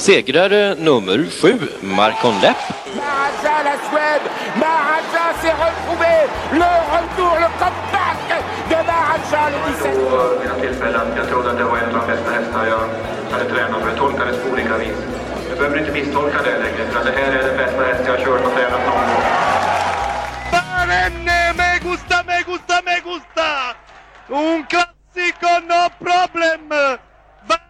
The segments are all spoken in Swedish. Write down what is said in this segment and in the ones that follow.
Segrare nummer sju, Marcon Lepp. Maharaja, la Suède. Maharaja s'est retrouvé. Le retour, le comeback de Maharaja, le 17. vid något tillfälle att jag trodde att det var en av de bästa hästar jag hade tränat men jag tolkades på olika vis. Jag behöver inte misstolka det längre för det här är den bästa häst jag har kört och tränat någon gång. Barenne, me gusta, me gusta, me gusta! Un classico, no problem! Barenne, facile, alla me!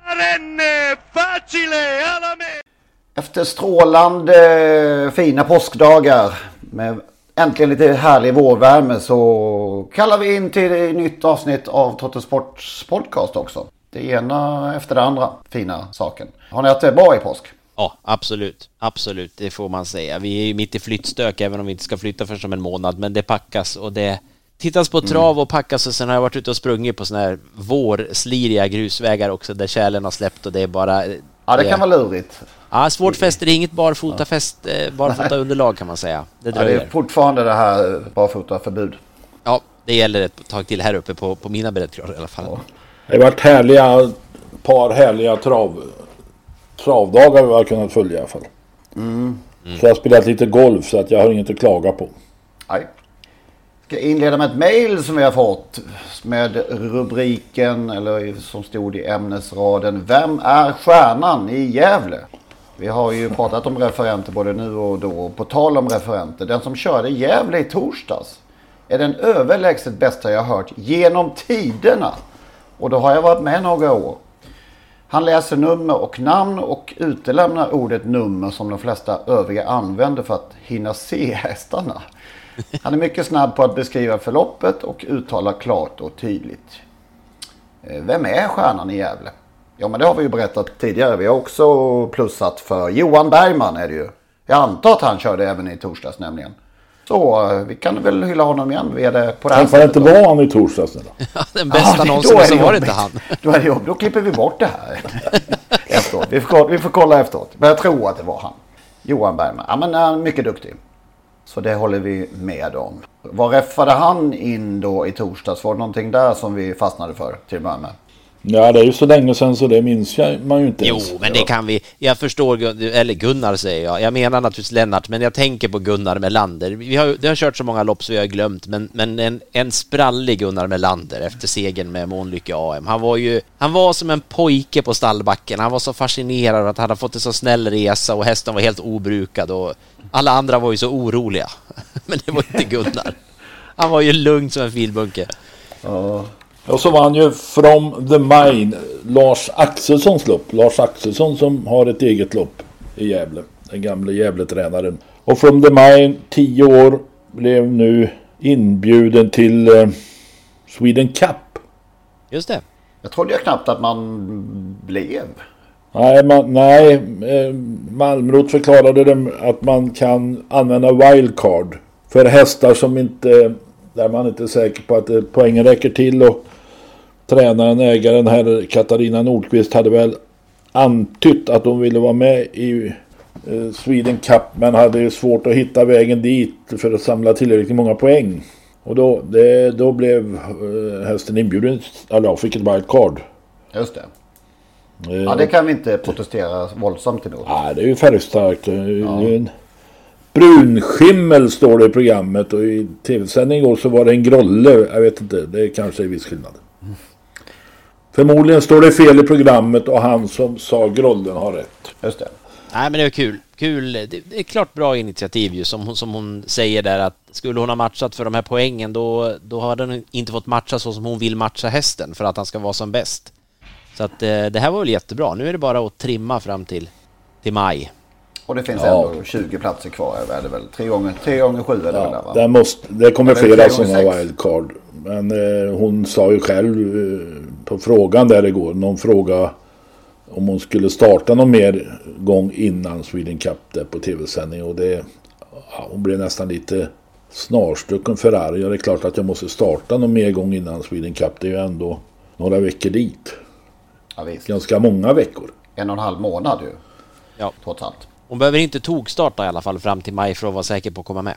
Efter strålande fina påskdagar med äntligen lite härlig vårvärme så kallar vi in till ett nytt avsnitt av Trottosports podcast också. Det ena efter det andra fina saken. Har ni haft det bra i påsk? Ja, absolut. Absolut, det får man säga. Vi är ju mitt i flyttstök, även om vi inte ska flytta förrän om en månad. Men det packas och det tittas på trav och packas och sen har jag varit ute och sprungit på sådana här vårsliriga grusvägar också där kärlen har släppt och det är bara... Ja, det kan vara lurigt. Ja, svårt fäste. Det är inget barfotafäst, eh, barfota underlag kan man säga. Det Ja, det dröjer. är fortfarande det här barfotaförbud. Ja, det gäller ett tag till här uppe på, på mina breddgrader i alla fall. Det har varit härliga, par härliga trav, travdagar vi har kunnat följa i alla fall. Så jag har spelat lite golf så att jag har inget att klaga på. Nej. Ska inleda med ett mail som vi har fått med rubriken eller som stod i ämnesraden Vem är stjärnan i Gävle? Vi har ju pratat om referenter både nu och då. Och På tal om referenter. Den som körde Gävle i torsdags är den överlägset bästa jag hört genom tiderna. Och då har jag varit med några år. Han läser nummer och namn och utelämnar ordet nummer som de flesta övriga använder för att hinna se hästarna. Han är mycket snabb på att beskriva förloppet och uttala klart och tydligt. Eh, Vem är stjärnan i Gävle? Ja men det har vi ju berättat tidigare. Vi har också plussat för Johan Bergman är det ju. Jag antar att han körde även i torsdags nämligen. Så eh, vi kan väl hylla honom igen. Vi är det på det här Varför inte var han i torsdags nu då? Ja, den bästa Ja, någonsin så var det inte jobbigt. han. Då är det jobb. Då klipper vi bort det här. efteråt. Vi får, vi får kolla efteråt. Men jag tror att det var han. Johan Bergman. Ja men han är mycket duktig. Så det håller vi med om. Vad räffade han in då i torsdags? Var det någonting där som vi fastnade för till att börja med? Ja det är ju så länge sedan så det minns jag, man ju inte Jo, ens. men det kan vi. Jag förstår, Gun- eller Gunnar säger jag. Jag menar naturligtvis Lennart, men jag tänker på Gunnar Melander. Vi har, det har kört så många lopp så vi har glömt, men, men en, en sprallig Gunnar Melander efter segern med Månlycke AM. Han var ju, han var som en pojke på stallbacken. Han var så fascinerad att han hade fått en så snäll resa och hästen var helt obrukad och alla andra var ju så oroliga. Men det var inte Gunnar. Han var ju lugn som en filbunke. Och så vann ju From the Mine Lars Axelssons lopp. Lars Axelsson som har ett eget lopp i Gävle. Den gamle Gävletränaren. Och From the Mine, 10 år, blev nu inbjuden till eh, Sweden Cup. Just det. Jag trodde jag knappt att man blev. Nej, man, nej eh, Malmrot förklarade dem att man kan använda wildcard. För hästar som inte, där man inte är säker på att eh, poängen räcker till. Och tränaren, ägaren här, Katarina Nordqvist, hade väl antytt att de ville vara med i eh, Sweden Cup. Men hade ju svårt att hitta vägen dit för att samla tillräckligt många poäng. Och då, det, då blev eh, hästen inbjuden, eller ja, fick ett wildcard. Just det. Eh, Ja, det kan vi inte protestera våldsamt emot. Ja, det är ju färgstarkt. En brunskimmel står det i programmet och i tv-sändningen igår så var det en grolle. Jag vet inte, det är kanske är viss skillnad. Förmodligen står det fel i programmet och han som sa grollen har rätt. Just det. Nej men det är kul. Kul. Det är klart bra initiativ ju som hon, som hon säger där att skulle hon ha matchat för de här poängen då, då hade hon inte fått matcha så som hon vill matcha hästen för att han ska vara som bäst. Så att eh, det här var väl jättebra. Nu är det bara att trimma fram till, till maj. Och det finns Ja. ändå 20 platser kvar. Är det väl? Tre gånger, tre gånger sju är det väl där va? Det, måste, det kommer Eller flera sådana wildcard. Men eh, hon sa ju själv eh, på frågan där igår, någon fråga om hon skulle starta någon mer gång innan Sweden Cup där på tv-sändning. Och det, ja, hon blev nästan lite snarstucken för arg. Och det är klart att jag måste starta någon mer gång innan Sweden Cup. Det är ju ändå några veckor dit. Ja, visst. Ganska många veckor. En och en halv månad ju. Ja. Trots allt. Hon behöver inte tokstarta i alla fall fram till maj för att vara säker på att komma med.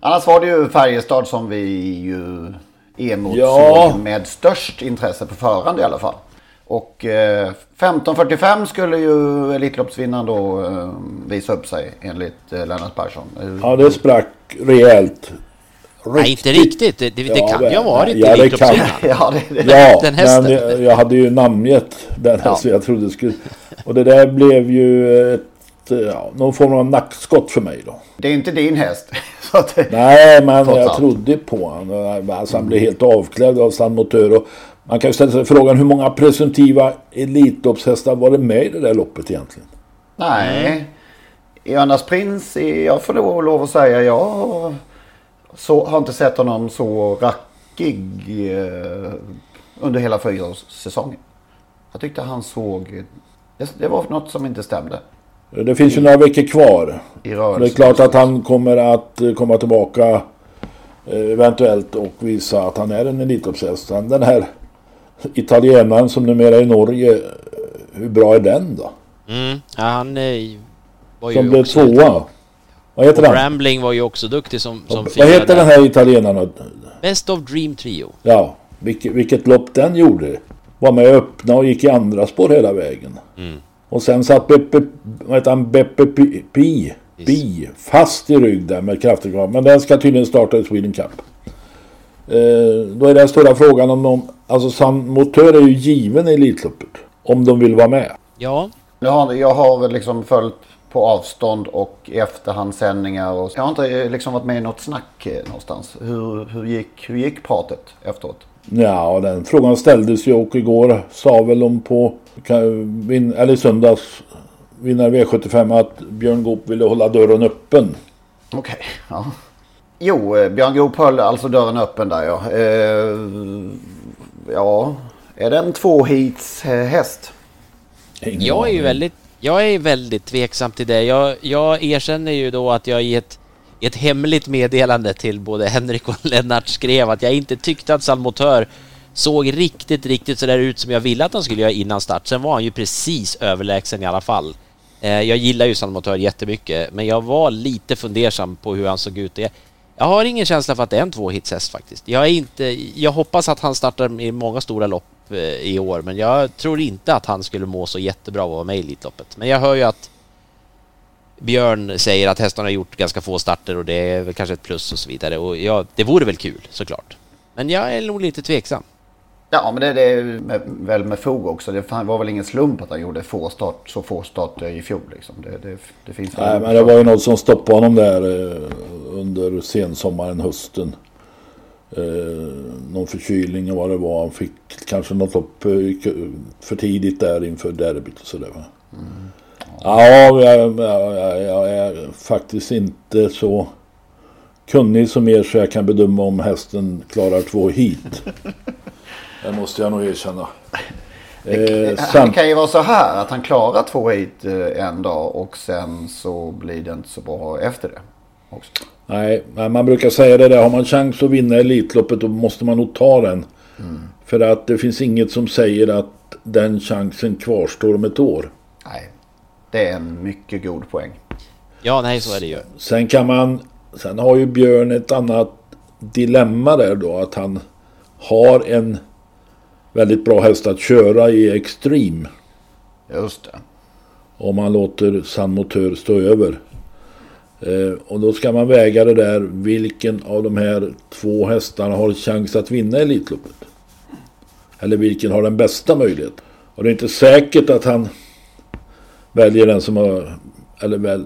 Annars var det ju Färjestad som vi ju emotsåg Ja. med störst intresse på förhand i alla fall. Och eh, 15.45 skulle ju Elitloppsvinnaren då eh, visa upp sig enligt eh, Lennart Persson. Ja, det sprack rejält. Nej, inte riktigt. Det, det, det Ja, kan ju ha varit ja, det kan-. Ja, det, det. Ja, Den hästen. men jag, jag hade ju namngett den Ja. hästen jag trodde skulle... Och det där blev ju ett, ja, någon form av nackskott för mig då. det är inte din häst. Det- Nej, men jag allt. trodde på honom. Alltså, han blev helt avklädd av San Motör. Man kan ju ställa sig frågan hur många presumtiva Elitloppshästar var det med i det där loppet egentligen? Nej. Jonas Prins, jag får lov, lov att säga, jag så, har inte sett honom så rackig eh, under hela fyraårssäsongen. Jag tyckte han såg... Det, det var något som inte stämde Det finns ju några veckor kvar. i rörelsen. Det är klart att han kommer att eh, komma tillbaka eh, eventuellt och visa att han är en Elitloppshäst. Han- Den här italienaren som numera är i Norge, eh, hur bra är den då? Mm. Ja, han eh, var ju Som blev tvåa. Vad heter den? Rambling var ju också duktig som, som Vad heter den här italienaren? Best of Dream Trio. Ja, vilket, vilket lopp den gjorde. Var med och öppna och gick i andra spår hela vägen. Och sen satt Beppe, vad heter han, Beppe Pi, Pi, Pi fast i rygg där med kraftig krav. Men den ska tydligen starta i Sweden Cup. Eh, då är den stora frågan om de, alltså San Motör är ju given i Elitloppet. Om de vill vara med. Ja, Jag har, jag har liksom följt på avstånd och efterhandssändningar. Och, jag har inte eh, liksom varit med i något snack eh, någonstans. Hur, hur, gick, hur gick pratet efteråt? Ja, den frågan ställdes ju och igår sa väl de på, eller söndags, vinnare V75 att Björn Goop ville hålla dörren öppen. Okej, ja. Jo, eh, Björn Goop höll alltså dörren öppen där ja. Eh, ja, är det en tvåhits eh, häst? Jag är ju väldigt, jag är väldigt tveksam till det. Jag, jag erkänner ju då att jag i ett, i ett hemligt meddelande till både Henrik och Lennart skrev att jag inte tyckte att Salmotör såg riktigt, riktigt sådär ut som jag ville att han skulle göra innan start. Sen var han ju precis överlägsen i alla fall. Eh, jag gillar ju Salmotör jättemycket, men jag var lite fundersam på hur han såg ut. Jag, har ingen känsla för att det är en tvåhitshäst faktiskt. Jag, är inte, jag hoppas att han startar i många stora lopp eh, i år, men jag tror inte att han skulle må så jättebra av att vara med i Elitloppet. Men jag hör ju att Björn säger att hästarna har gjort ganska få starter och det är väl kanske ett plus och så vidare. Och ja, det vore väl kul såklart. Men jag är nog lite tveksam. Ja, men det, det är med, väl med fog också. Det var väl ingen slump att han gjorde få start, så få starter i fjol. Liksom. Det, det, det finns Nej, men det var ju något som stoppade honom där eh, under sensommaren, hösten. Eh, någon förkylning och vad det var. Han fick kanske något lopp eh, för tidigt där inför derbyt och sådär va. Ja, jag, jag, jag, jag är faktiskt inte så kunnig som er så jag kan bedöma om hästen klarar två hit. Det måste jag nog erkänna. Eh, Det samt- kan ju vara så här att han klarar två hit eh, en dag och sen så blir det inte så bra efter det. Också. Nej, man brukar säga det där. Har man chans att vinna Elitloppet då måste man nog ta den. För att det finns inget som säger att den chansen kvarstår om ett år. Nej, det är en mycket god poäng. Ja, nej, så är det ju. Sen kan man... Sen har ju Björn ett annat dilemma där då. Att han har en väldigt bra häst att köra i Extreme. Just det. Om man låter San Motör stå över. Eh, och då ska man väga det där. Vilken av de här två hästarna har chans att vinna Elitloppet? Eller vilken har den bästa möjligheten? Och det är inte säkert att han väljer den som har eller väl,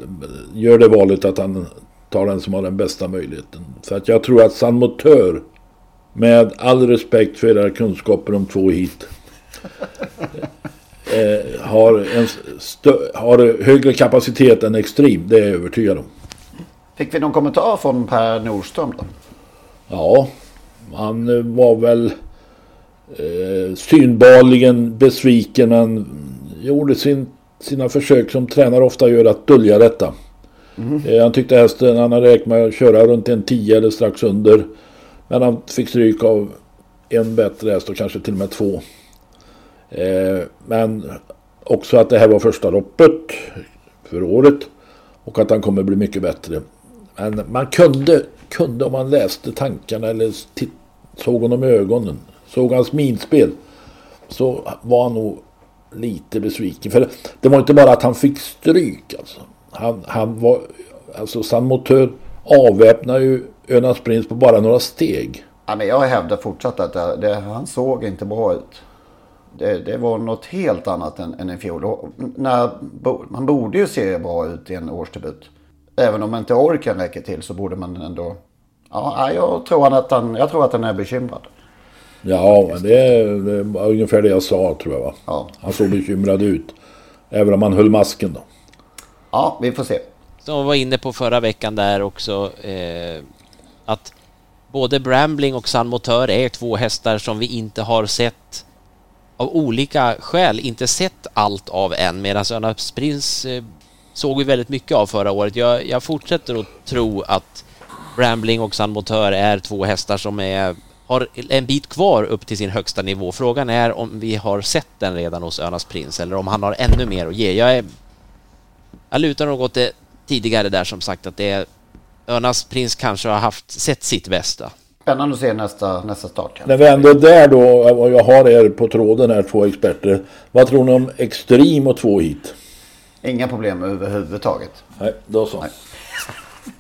gör det valet att han tar den som har den bästa möjligheten. För att jag tror att San Motör, med all respekt för era kunskaper om två hit, eh, har, en stö- har högre kapacitet än Extreme. Det är jag övertygad om. Fick vi någon kommentar från Per Nordström då? Ja, han var väl eh, synbarligen besviken. Han gjorde sin, sina försök som tränare ofta gör att dölja detta. Eh, han tyckte hästen, han hade räknat med att köra runt en 10 eller strax under. Men han fick stryk av en bättre häst och kanske till och med två. Eh, men också att det här var första loppet för året. Och att han kommer bli mycket bättre. Men man kunde, kunde om man läste tankarna eller såg honom i ögonen. Såg hans minspel. Så var han nog lite besviken. För det var inte bara att han fick stryk. Alltså. Han, han var, alltså San Motör avväpnade ju Önas Prins på bara några steg. Ja, men jag hävdar fortsatt att det, det, han såg inte bra ut. Det, det var något helt annat än, än i fjol. Och när, bo- man borde ju se bra ut i en årsdebut. Även om inte orken räcker till så borde man ändå... Ja, jag tror, att han, jag tror att han är bekymrad. Ja, men det, det var ungefär det jag sa tror jag va. Ja. Han såg bekymrad ut. Även om han höll masken då. Ja, vi får se. Som vi var inne på förra veckan där också eh, att både Brambling och San Motör är två hästar som vi inte har sett av olika skäl inte sett allt av än medan Örnas Prins eh, såg vi väldigt mycket av förra året. Jag, jag fortsätter att tro att Brambling och San Motör är två hästar som är, har en bit kvar upp till sin högsta nivå. Frågan är om vi har sett den redan hos Örnas Prins eller om han har ännu mer att ge. Jag, är, jag lutar nog åt det tidigare där som sagt att det är Örnas Prins kanske har haft sett sitt bästa. Spännande att se nästa, nästa start. När vi ändå är där då och jag har er på tråden här två experter. Vad tror ni om Extreme och två hit? Inga problem överhuvudtaget. Nej, då så. Nej.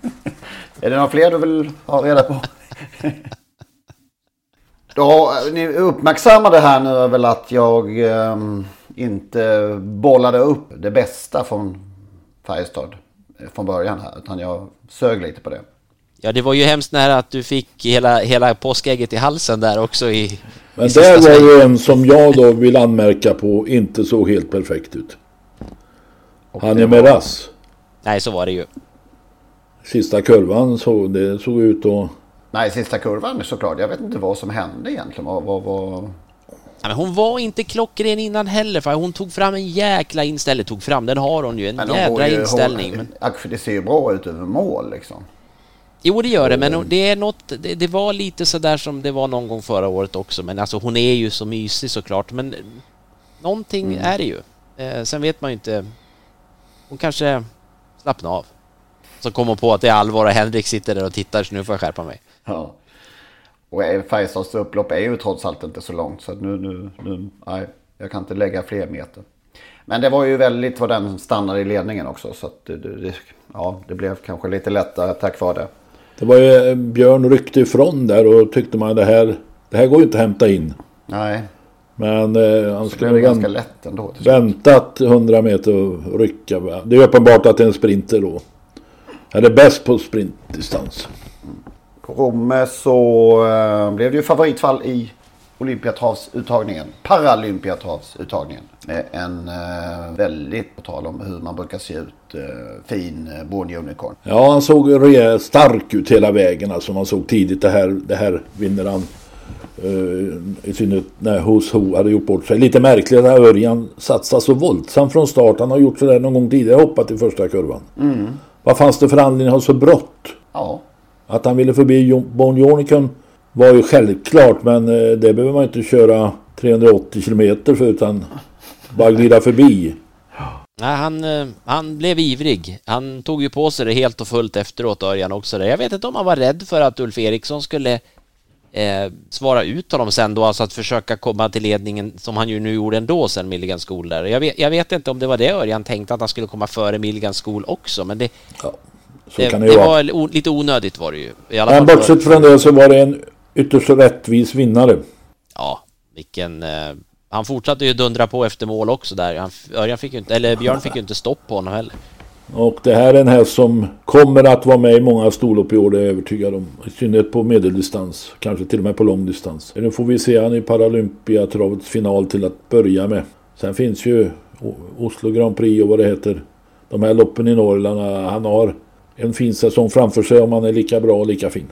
är det några fler du vill ha reda på? Då, ni uppmärksammade här nu är väl att jag eh, inte bollade upp det bästa från Färjestad eh, från början här. Utan jag sög lite på det. Ja, det var ju hemskt nära att du fick hela, hela påskägget i halsen där också i... Men i där var ju en som jag då vill anmärka på inte såg helt perfekt ut. Han är med rass. Nej, så var det ju. Sista kurvan så det såg ut att... Nej, sista kurvan såklart. Jag vet inte vad som hände egentligen. Vad, vad, vad... Ja, men hon var inte klockren innan heller för hon tog fram en jäkla inställning. Tog fram, den har hon ju, en Men jädra ju- inställning. Hon, Men... Det ser ju bra ut över mål liksom. Jo, det gör det, men det är något, det, det var lite sådär som det var någon gång förra året också. Men alltså hon är ju så mysig såklart, men någonting Mm. är det ju. Eh, sen vet man ju inte. Hon kanske slappnar av. Så kommer hon på att det är allvar och Henrik sitter där och tittar så nu får jag skärpa mig. Ja. Och Färjestads upplopp är ju trots allt inte så långt. Så nu, nu, nu, nej, jag kan inte lägga fler meter. Men det var ju väldigt vad den stannade i ledningen också. Så att det, det, det, ja, det blev kanske lite lättare tack vare det. Det var ju eh, Björn ryckte ifrån där och tyckte man det här, det här går ju inte att hämta in. Nej, Men eh, han så skulle det ganska lätt ändå. slut. väntat 100 meter och rycka. Det är uppenbart att det är en sprinter då. Han är bäst på sprintdistans. På Romme så eh, blev det ju favoritfall i Olympiatravsuttagningen. Paralympiatravsuttagningen. Med en eh, väldigt, på tal om hur man brukar se ut, eh, fin eh, Born Unicorn. Ja, han såg rejält stark ut hela vägen. Alltså man såg tidigt det här, det här vinner han. Uh, I synnerhet när Hos Ho hade gjort bort sig. Lite märkligt att Örjan satsade så våldsamt från start. Han har gjort sådär någon gång tidigare, hoppat i första kurvan. Vad fanns det för anledning att ha så brått? Ja, Att han ville förbi Bon Jonicum var ju självklart. Men eh, det behöver man inte köra 380 kilometer för utan bara glida förbi. Nej, han, eh, han blev ivrig. Han tog ju på sig det helt och fullt efteråt, Örjan också. Där. Jag vet inte om han var rädd för att Ulf Eriksson skulle eh, svara ut honom sen då, alltså att försöka komma till ledningen som han ju nu gjorde ändå sen Milligan School där. Jag vet, jag vet inte om det var det Örjan tänkte att han skulle komma före Milligan School också, men det, Ja, så det, kan det det vara. var lite onödigt var det ju. Men bortsett från det så var det en ytterst rättvis vinnare. Ja, vilken... Eh, han fortsatte ju dundra på efter mål också där. Han, Örjan fick ju inte, eller Björn fick ju inte stopp på honom heller. Och det här är en häst som kommer att vara med i många storlopp i år, det är jag övertygad om. I synnerhet på medeldistans, kanske till och med på långdistans. Nu får vi se han i Paralympiatravets final till att börja med. Sen finns ju Oslo Grand Prix och vad det heter. De här loppen i Norrland. Han har en fin säsong framför sig om han är lika bra och lika fin.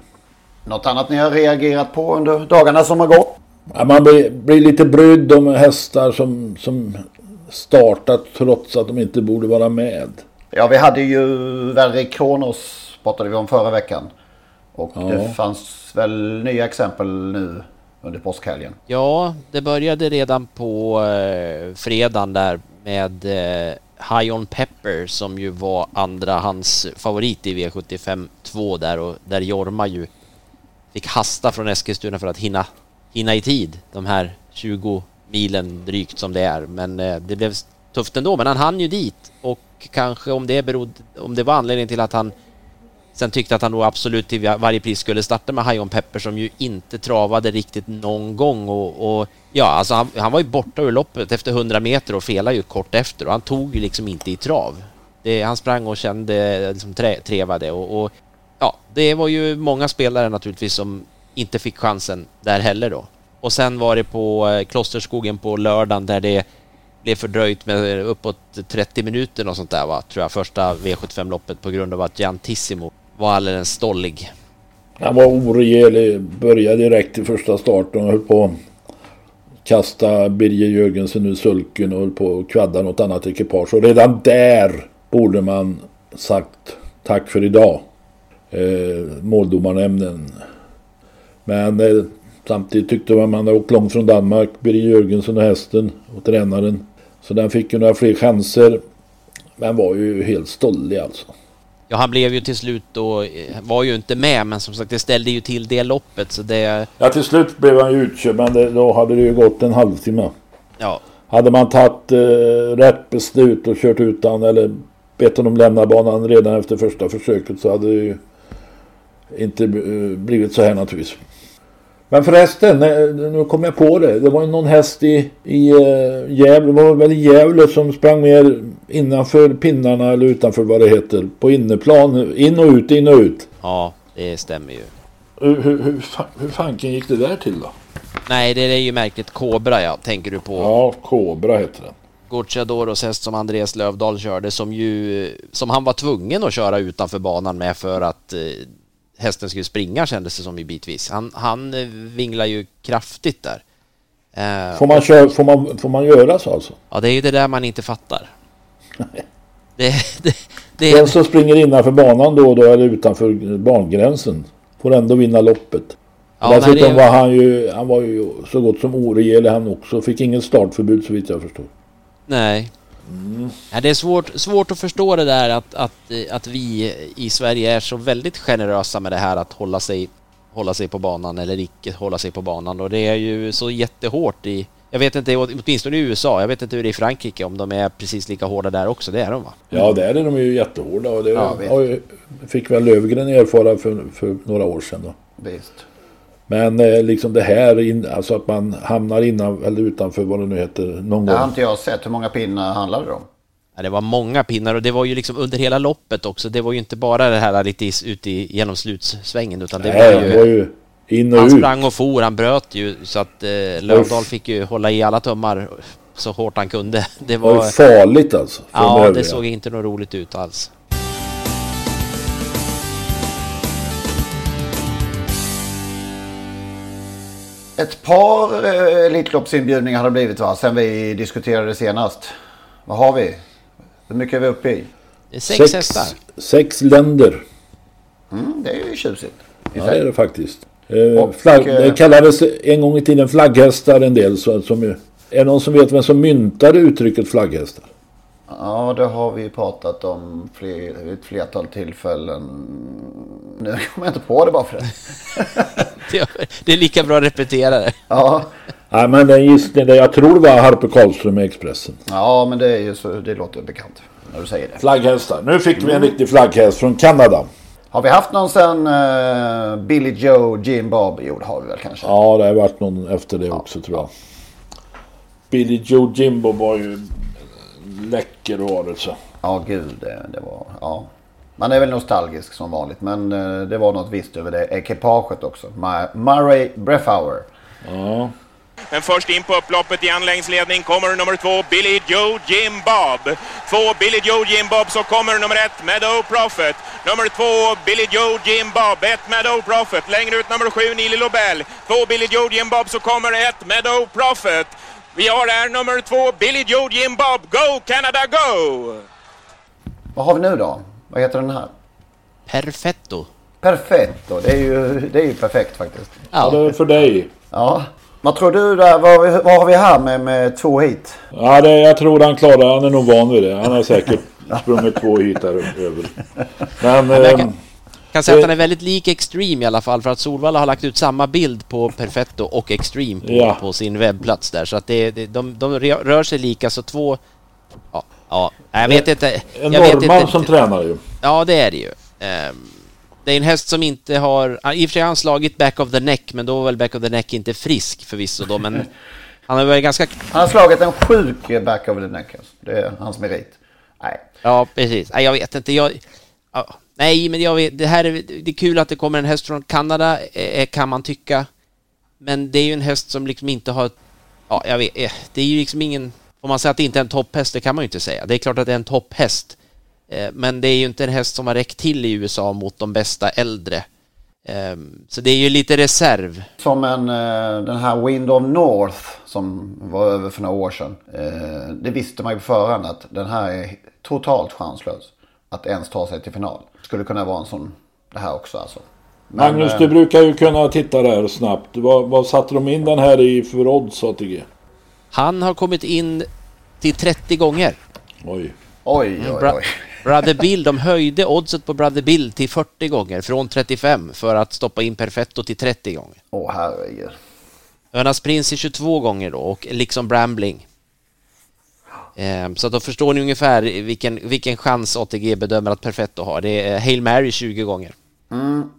Något annat ni har reagerat på under dagarna som har gått? Ja, man blir, blir lite brydd om hästar som, som startat trots att de inte borde vara med. Ja, vi hade ju Verre Kronos pratade vi om förra veckan. Och Ja. det fanns väl nya exempel nu under påskhelgen. Ja, det började redan på eh, fredagen där med eh, High On Pepper som ju var andra hans favorit i V75 2 där och där Jorma ju fick hasta från Eskilstuna för att hinna, hinna i tid de här 20 milen drygt som det är. Men eh, det blev tufft ändå, men han hann ju dit och kanske om det berodde, om det var anledningen till att han Sen tyckte att han då absolut till varje pris skulle starta med Hajon Pepper som ju inte travade riktigt någon gång och, och ja, alltså han, han var ju borta ur loppet efter 100 meter och felade ju kort efter och han tog ju liksom inte i trav. Det, han sprang och kände, liksom tre, trevade och, och ja, det var ju många spelare naturligtvis som inte fick chansen där heller då. Och sen var det på eh, Klosterskogen på lördagen där det blev fördröjt med uppåt 30 minuter och sånt där va, tror jag, första V75-loppet på grund av att Giantissimo var alldeles stollig. Han var oregerlig, började direkt i första starten och höll på att kasta Birger Jörgensen ur sulken och höll på att kvadda något annat ekipage. Och redan där borde man sagt tack för idag. Eh, måldomarnämnden. Men eh, samtidigt tyckte man man hade åkt långt från Danmark, Birger Jörgensen och hästen och tränaren. Så den fick ju några fler chanser. Men var ju helt stollig alltså. Ja, han blev ju till slut då, eh, var ju inte med, men som sagt det ställde ju till det loppet så det... Ja till slut blev han ju utkörd men det, då hade det ju gått en halvtimme. Ja. Hade man tagit eh, rätt beslut och kört ut han eller bett honom lämna banan redan efter första försöket så hade det ju inte eh, blivit så här naturligtvis. Men förresten, nu kom jag på det. Det var ju någon häst i, i eh, Gävle, det var väl i Gävle som sprang mer innanför pinnarna eller utanför vad det heter. På inneplan, in och ut, in och ut. Ja, det stämmer ju. Hur, hur, hur, hur fanken gick det där till då? Nej, det är ju märkligt Cobra ja, tänker du på. Ja, Cobra heter den. Gucciadoros häst som Andreas Lövdahl körde som ju, som han var tvungen att köra utanför banan med för att eh, hästen skulle springa kändes det som i bitvis. Han, han eh, vinglar ju kraftigt där. Eh, Får man, köra, får, man, får man göra så alltså? Ja, det är ju det där man inte fattar. Det, det, det, Den som springer innanför banan då och då eller utanför bangränsen får ändå vinna loppet. Ja, Dessutom det- var han ju, han var ju så gott som oregerlig han också. Fick ingen startförbud så vitt jag förstår. Nej. Ja, det är svårt, svårt att förstå det där att, att, att vi i Sverige är så väldigt generösa med det här att hålla sig, hålla sig på banan eller icke hålla sig på banan och det är ju så jättehårt i jag vet inte, åtminstone i USA, jag vet inte hur det är i Frankrike om de är precis lika hårda där också, det är de va? Ja, där är de ju jättehårda och det Ja, fick väl Löfgren erfara för, för några år sedan då. Visst. Men eh, liksom det här, in, alltså att man hamnar innan eller utanför vad det nu heter någon Det har inte jag sett. Hur många pinnar handlade det om? Ja, det var många pinnar och det var ju liksom under hela loppet också. Det var ju inte bara det här lite ute i, genom slutsvängen utan det Nej, var ju... det var ju in och han ut. sprang och for, han bröt ju så att eh, Lövdahl fick ju hålla i alla tummar så hårt han kunde. Det Det var var... ju farligt alltså. Ja, det såg inte något roligt ut alls. Ett par eh, Elitloppsinbjudningar har det blivit va? Sen vi diskuterade senast. Vad har vi? Hur mycket är vi uppe i? Är sex, hästar. Sex länder. Mm, det är ju tjusigt. Ja, det är det faktiskt. Eh, Och, flagg, eh, det kallades en gång i tiden flagghästar en del. Så, som, är det någon som vet vem som myntade uttrycket flagghästar? Ja, det har vi pratat om fler, vid ett flertal tillfällen. Nu kommer jag inte på det bara för det. Det- är lika bra att repetera det. Ja, Nej, men den gissning, det- jag tror det var Harper Karlström i Expressen. ja men det, är ju så, det låter bekant när du säger det. Flagghästar. Nu fick vi en Mm. riktig flagghäst från Kanada. Har vi haft någon sen uh, Billy Joe Jim Bob? Jo, det har vi väl kanske. Ja, det har varit någon efter det också tror jag. Billy Joe Jimbo var ju läcker varelse. Ja, gud. Det, det var... Ja. Man är väl nostalgisk som vanligt. Men eh, det var något visst över det ekipaget också. Murray Brefauer. Ja. Men först in på upploppet i anläggningsledning kommer nummer två Billy Joe Jim Bob. Två Billy Joe Jim Bob så kommer nummer ett Meadow Prophet. Nummer två Billy Joe Jim Bob, ett Meadow Prophet. Längre ut nummer sju Nili Lobel. Två Billy Joe Jim Bob så kommer ett Meadow Prophet. Vi har här nummer två Billy Joe Jim Bob. Go Canada Go! Vad har vi nu då? Vad heter den här? Perfetto. Perfetto. Det är ju, det är ju perfekt faktiskt. Ja, det är för dig. Ja. Vad tror du där? Vad, vad har vi här med, med två hit? Ja, det, jag tror han klarar Han är nog van vid det. Han har säkert sprungit två hit här över. Men... Kan, säga att han är väldigt lik Extreme i alla fall för att Solvalla har lagt ut samma bild på Perfetto och Extreme på, Ja. på sin webbplats där så att det, det, de, de rör sig lika så två... Ja, ja jag vet inte. En jag vet norrman som tränar ju. Ja, det är det ju. Ehm, det är en häst som inte har... I och för sig har han slagit back of the neck, men då var väl back of the neck inte frisk förvisso då, men han har varit ganska... Han har slagit en sjuk back of the neck. Alltså. Det är hans merit. Nej. Ja, precis. Nej, jag vet inte. Jag... Ja, nej, men jag vet, det här är, det är kul att det kommer en häst från Kanada, eh, eh, kan man tycka. Men det är ju en häst som liksom inte har... Ja, jag vet. eh, Det är ju liksom ingen... Får man säga att det inte är en topphäst, det kan man ju inte säga. Det är klart att det är en topphäst. Eh, Men det är ju inte en häst som har räckt till i USA mot de bästa äldre. Ehm, så det är ju lite reserv. Som en, eh, den här Wind of North som var över för några år sedan. Eh, det visste man ju på förhand att den här är totalt chanslös. Att ens ta sig till final. Skulle kunna vara en sån, det här också alltså. Men, Magnus, eh, du brukar ju kunna titta där snabbt. Vad, vad satte de in den här i för odds ATG? Han har kommit in till 30 gånger. Oj. Oj, oj, Bra- oj. Brother Bill, de höjde oddset på Brother Bill till 40 gånger från 35 för att stoppa in Perfetto till 30 gånger. Åh herregud. Önas Prins är 22 gånger då och liksom Brambling. Ehm, Så då förstår ni ungefär vilken, vilken chans ATG bedömer att Perfetto har. Det är Hail Mary 20 gånger. Mm.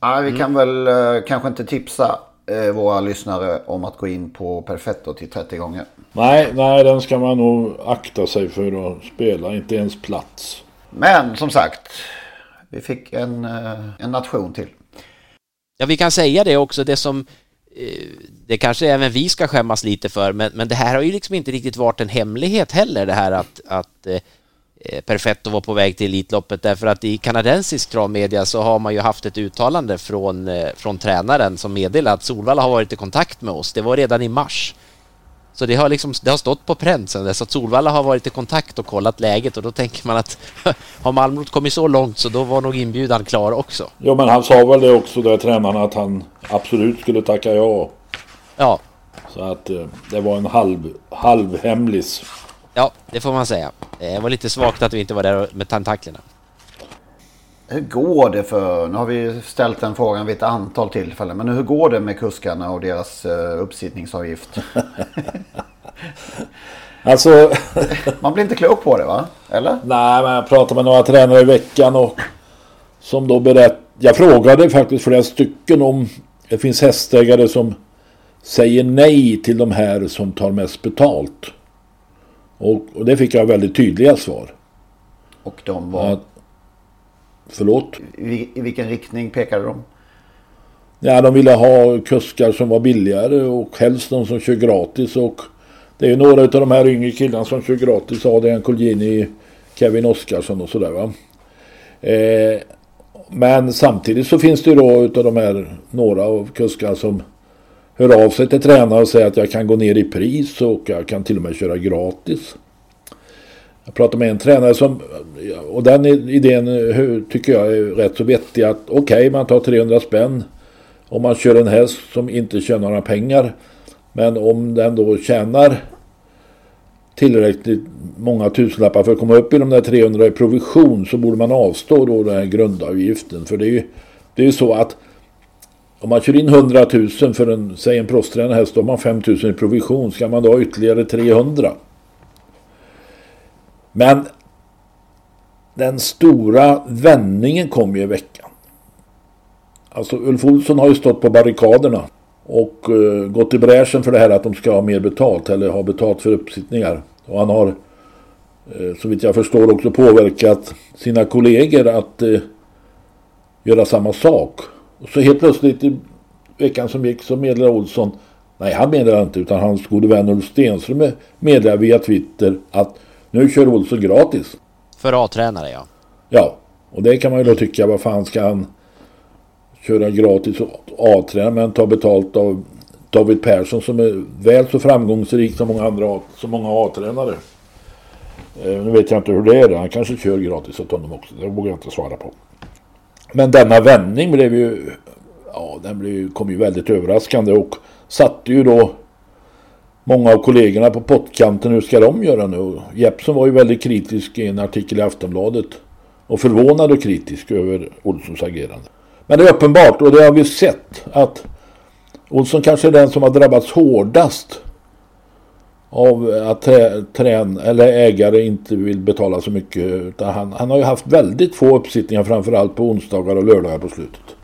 Ja, vi kan väl eh, kanske inte tipsa eh, våra lyssnare om att gå in på Perfetto till 30 gånger. Nej, nej, den ska man nog akta sig för att spela. Inte ens plats. Men som sagt, vi fick en, eh, en nation till. Ja, vi kan säga det också, det som Eh, det kanske även vi ska skämmas lite för, men, men det här har ju liksom inte riktigt varit en hemlighet heller, det här att, att eh, eh, Perfetto var på väg till Elitloppet, därför att i kanadensisk travmedia så har man ju haft ett uttalande från, eh, från tränaren som meddelar att Solvalla har varit i kontakt med oss. Det var redan i mars. Så det har, liksom, det har stått på pränt sen dess att Solvalla har varit i kontakt och kollat läget och då tänker man att har Malmrot kommit så långt så då var nog inbjudan klar också. Jo, men han sa väl det också där tränaren att han absolut skulle tacka ja. Ja. Så att eh, det var en halv, hemlis. Ja, det får man säga. Det var lite svagt att vi inte var där med tentaklerna. Hur går det för, nu har vi ställt den frågan vid ett antal tillfällen, men hur går det med kuskarna och deras uh, uppsittningsavgift? Alltså... Man blir inte klok på det va? Eller? Nej, men jag pratade med några tränare i veckan och som då berätt... Jag frågade faktiskt flera stycken om det finns hästägare som säger nej till de här som tar mest betalt. Och, och det fick jag väldigt tydliga svar. Och de var... Att, förlåt? I, I vilken riktning pekade de? Ja, de ville ha kuskar som var billigare och helst de som kör gratis. Och det är ju några av de här yngre killarna som kör gratis. Adrian Colgjini, Kevin Oskarsson och sådär va. Eh, men samtidigt så finns det ju då utav de här några av kuskarna som hör av sig till tränare och säger att jag kan gå ner i pris och jag kan till och med köra gratis. Jag pratade med en tränare som, och den idén eh, tycker jag är rätt så vettig att okej okay, man tar 300 spänn om man kör en häst som inte tjänar några pengar. Men om den då tjänar tillräckligt många tusenlappar för att komma upp i de där 300 i provision så borde man avstå då den här grundavgiften. För det är ju det är så att om man kör in 100 000 för en, säg en proffstränad häst, då har man 5 000 i provision. Ska man då ha ytterligare 300? Men den stora vändningen kom ju i veckan. Alltså Ulf Olsson har ju stått på barrikaderna och uh, gått i bräschen för det här att de ska ha mer betalt eller ha betalt för uppsittningar. Och han har uh, så vitt jag förstår också påverkat sina kollegor att uh, göra samma sak. Och så helt plötsligt i veckan som gick så meddelade Olsson, nej han meddelade inte utan hans gode vän Ulf Stenström meddelade via Twitter att nu kör Olsson gratis. För A-tränare ja. Ja, och det kan man ju då tycka, vad fan ska han köra gratis A-tränare men ta betalt av David Persson som är väl så framgångsrik som många andra som många A-tränare. Eh, nu vet jag inte hur det är. Han kanske kör gratis åt honom också. Det vågar jag inte svara på. Men denna vändning blev ju, ja, den blev, kom ju väldigt överraskande och satte ju då många av kollegorna på pottkanten. Hur ska de göra nu? Jeppson var ju väldigt kritisk i en artikel i Aftonbladet och förvånad och kritisk över Olssons agerande. Men det är uppenbart och det har vi sett att Olsson kanske är den som har drabbats hårdast av att trä, trän, eller ägare inte vill betala så mycket. Utan han, han har ju haft väldigt få uppsittningar framförallt på onsdagar och lördagar på slutet.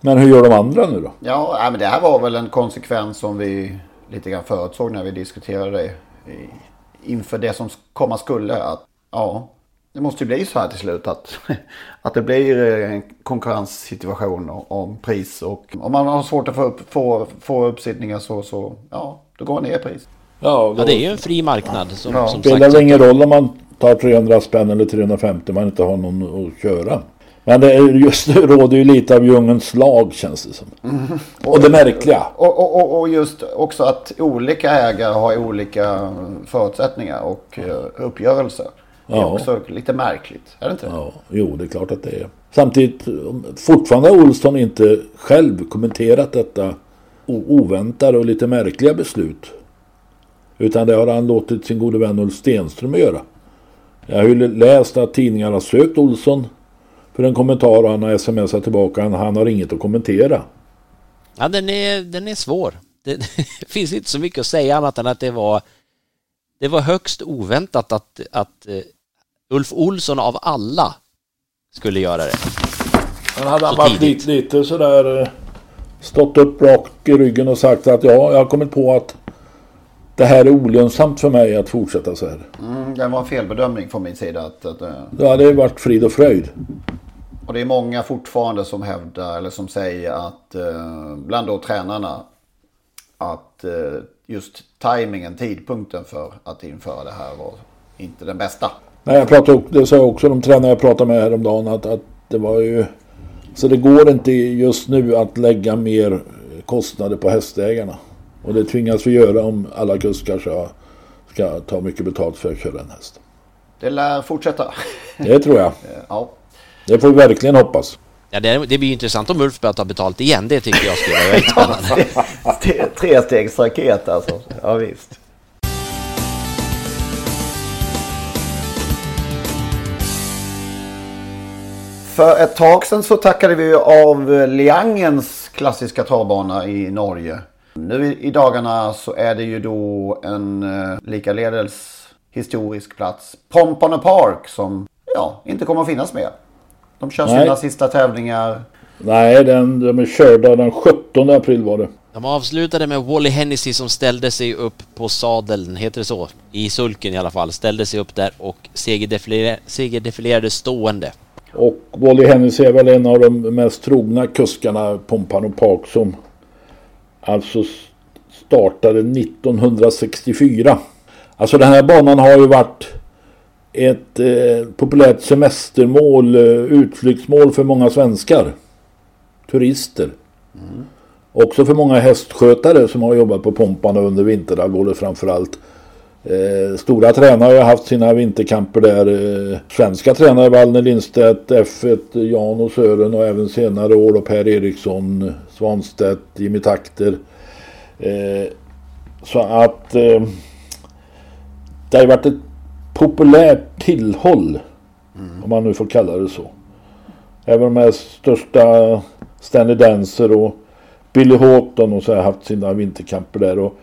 Men hur gör de andra nu då? Ja, men det här var väl en konsekvens som vi lite grann förutsåg när vi diskuterade det inför det som komma skulle. Att, ja, det måste ju bli så här till slut att, att det blir en konkurrenssituation om pris. Och om man har svårt att få, upp, få, få uppsittningar så, så ja, då går man ner i pris. Ja, ja, det är ju en fri marknad. Som, ja. som spelar sagt. ingen roll om man tar 300 spänn eller 350 om man inte har någon att köra. Men det är just nu råder ju lite av djungelns lag känns det som. Mm. Och, och, det märkliga. Och, och, och, just också att olika ägare har olika förutsättningar och eh, uppgörelser. Det är ja. också lite märkligt, är det inte? Ja, jo det är klart att det är. Samtidigt, fortfarande har Olsson inte själv kommenterat detta oväntade och lite märkliga beslut. Utan det har han låtit sin gode vän Ulf Stenström göra. Jag har ju läst att tidningar har sökt Olsson för en kommentar och han har smsat tillbaka. Han, han har inget att kommentera. Ja, den är, den är svår. Det, det, finns inte så mycket att säga annat än att det var det var högst oväntat att, att uh, Ulf Olsson av alla skulle göra det. Men hade han varit lite, lite sådär uh, stått upp rakt i ryggen och sagt att ja, jag har kommit på att det här är olönsamt för mig att fortsätta så här. Mm, det var en felbedömning från min sida. Att, att, uh... Ja, det har varit frid och fröjd. Och det är många fortfarande som hävdar eller som säger att bland då tränarna att just tajmingen, tidpunkten för att införa det här var inte den bästa. Nej, jag pratade, det sa jag också de tränare jag pratade med häromdagen att, att det var ju... Så det går inte just nu att lägga mer kostnader på hästägarna. Och det tvingas vi göra om alla kuskar ska, ska ta mycket betalt för att köra en häst. Det lär fortsätta. Det tror jag. ja. Det får vi verkligen hoppas. Ja, det, det blir intressant om Ulf börjar ta betalt igen. Det tycker jag skulle vara väldigt spännande. Trestegsraket alltså. Ja, visst. För ett tag sedan så tackade vi av Liangens klassiska travbana i Norge. Nu i dagarna så är det ju då en eh, likaledes historisk plats. Pompano Park som ja, inte kommer att finnas mer. De kör Nej. sina sista tävlingar. Nej, den, de är körda den 17 april var det. De avslutade med Wally Hennessy som ställde sig upp på sadeln, heter det så? I sulken i alla fall. Ställde sig upp där och segerdefilerade, segerdefilerade stående. Och Wally Hennessy är väl en av de mest trogna kuskarna Pompano Park som alltså startade 1964. Alltså den här banan har ju varit ett eh, populärt semestermål, eh, utflyktsmål för många svenskar. Turister. Mm. Också för många hästskötare som har jobbat på Pompan under vinterhalvåret framförallt. Eh, stora tränare har haft sina vinterkamper där. Eh, svenska tränare Wallner Lindstedt, F1, Jan och Sören och även senare år och Per Eriksson, Svanstedt, Jimmy Takter. Eh, så att eh, det har varit ett populärt tillhåll. Mm. Om man nu får kalla det så. Även de här största Stanley Dancer och Billy Houghton och så har haft sina vinterkamper där. Och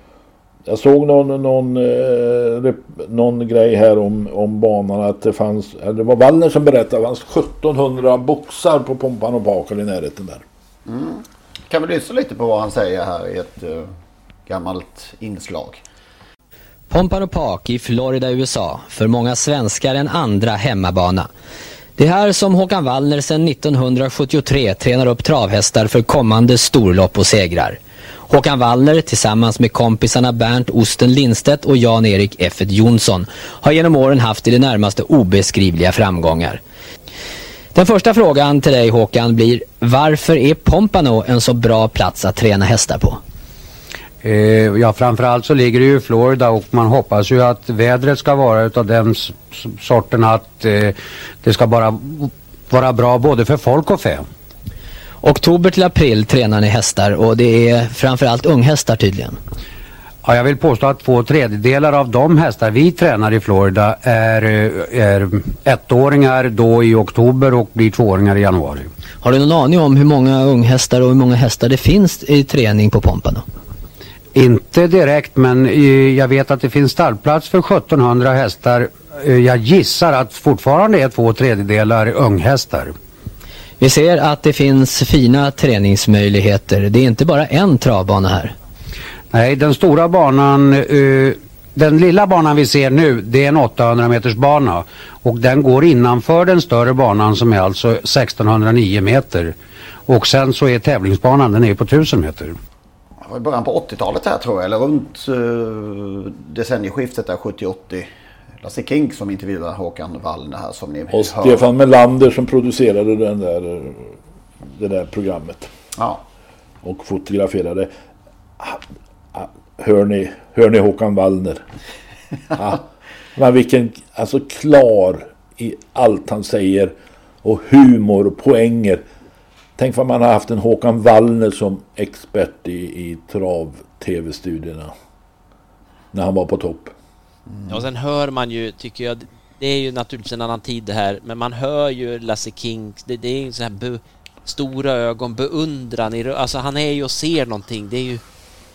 jag såg någon, någon, eh, någon grej här om, om banan att det fanns, eller det var Wallner som berättade, att det fanns 1700 boxar på Pompan och Pakel i närheten där. Mm. Kan vi lyssna lite på vad han säger här i ett uh, gammalt inslag? Pompano Park i Florida, USA. För många svenskar en andra hemmabana. Det är här som Håkan Wallner sedan 1973 tränar upp travhästar för kommande storlopp och segrar. Håkan Wallner tillsammans med kompisarna Bernt Osten Lindstedt och Jan-Erik F. Jonsson har genom åren haft i det närmaste obeskrivliga framgångar. Den första frågan till dig Håkan blir Varför är Pompano en så bra plats att träna hästar på? Eh, ja, framförallt så ligger det ju i Florida och man hoppas ju att vädret ska vara utav den sorten att eh, det ska bara vara bra både för folk och fä. Oktober till april tränar ni hästar och det är framförallt unghästar tydligen. Ja, jag vill påstå att två tredjedelar av de hästar vi tränar i Florida är, eh, är ettåringar då i oktober och blir tvååringar i januari. Har du någon aning om hur många unghästar och hur många hästar det finns i träning på Pompano? Inte direkt men jag vet att det finns stallplats för 1700 hästar. Eh, jag gissar att fortfarande är två tredjedelar unghästar. Vi ser att det finns fina träningsmöjligheter. Det är inte bara en travbana här. Nej, den stora banan, uh, den lilla banan vi ser nu, det är en 800 meters bana. Och den går innanför den större banan som är alltså 1609 meter. Och sen så är tävlingsbanan, den är på 1000 meter. I början på 80-talet här tror jag, eller runt uh, decennieskiftet där 70-80. Lasse Kink som intervjuade Håkan Wallner här som ni Och hör. Stefan Melander som producerade den där, det där programmet. Ja. Och fotograferade. Hör ni, hör ni Håkan Wallner? ja. Men vilken, alltså klar i allt han säger. Och humor och poänger. Tänk vad man har haft en Håkan Wallner som expert i, i trav-tv-studierna. När han var på topp. Mm. Och sen hör man ju, tycker jag, det är ju naturligtvis en annan tid det här, men man hör ju Lasse King, det, det är ju så här be, stora ögon, beundran i Alltså han är ju och ser någonting, det är ju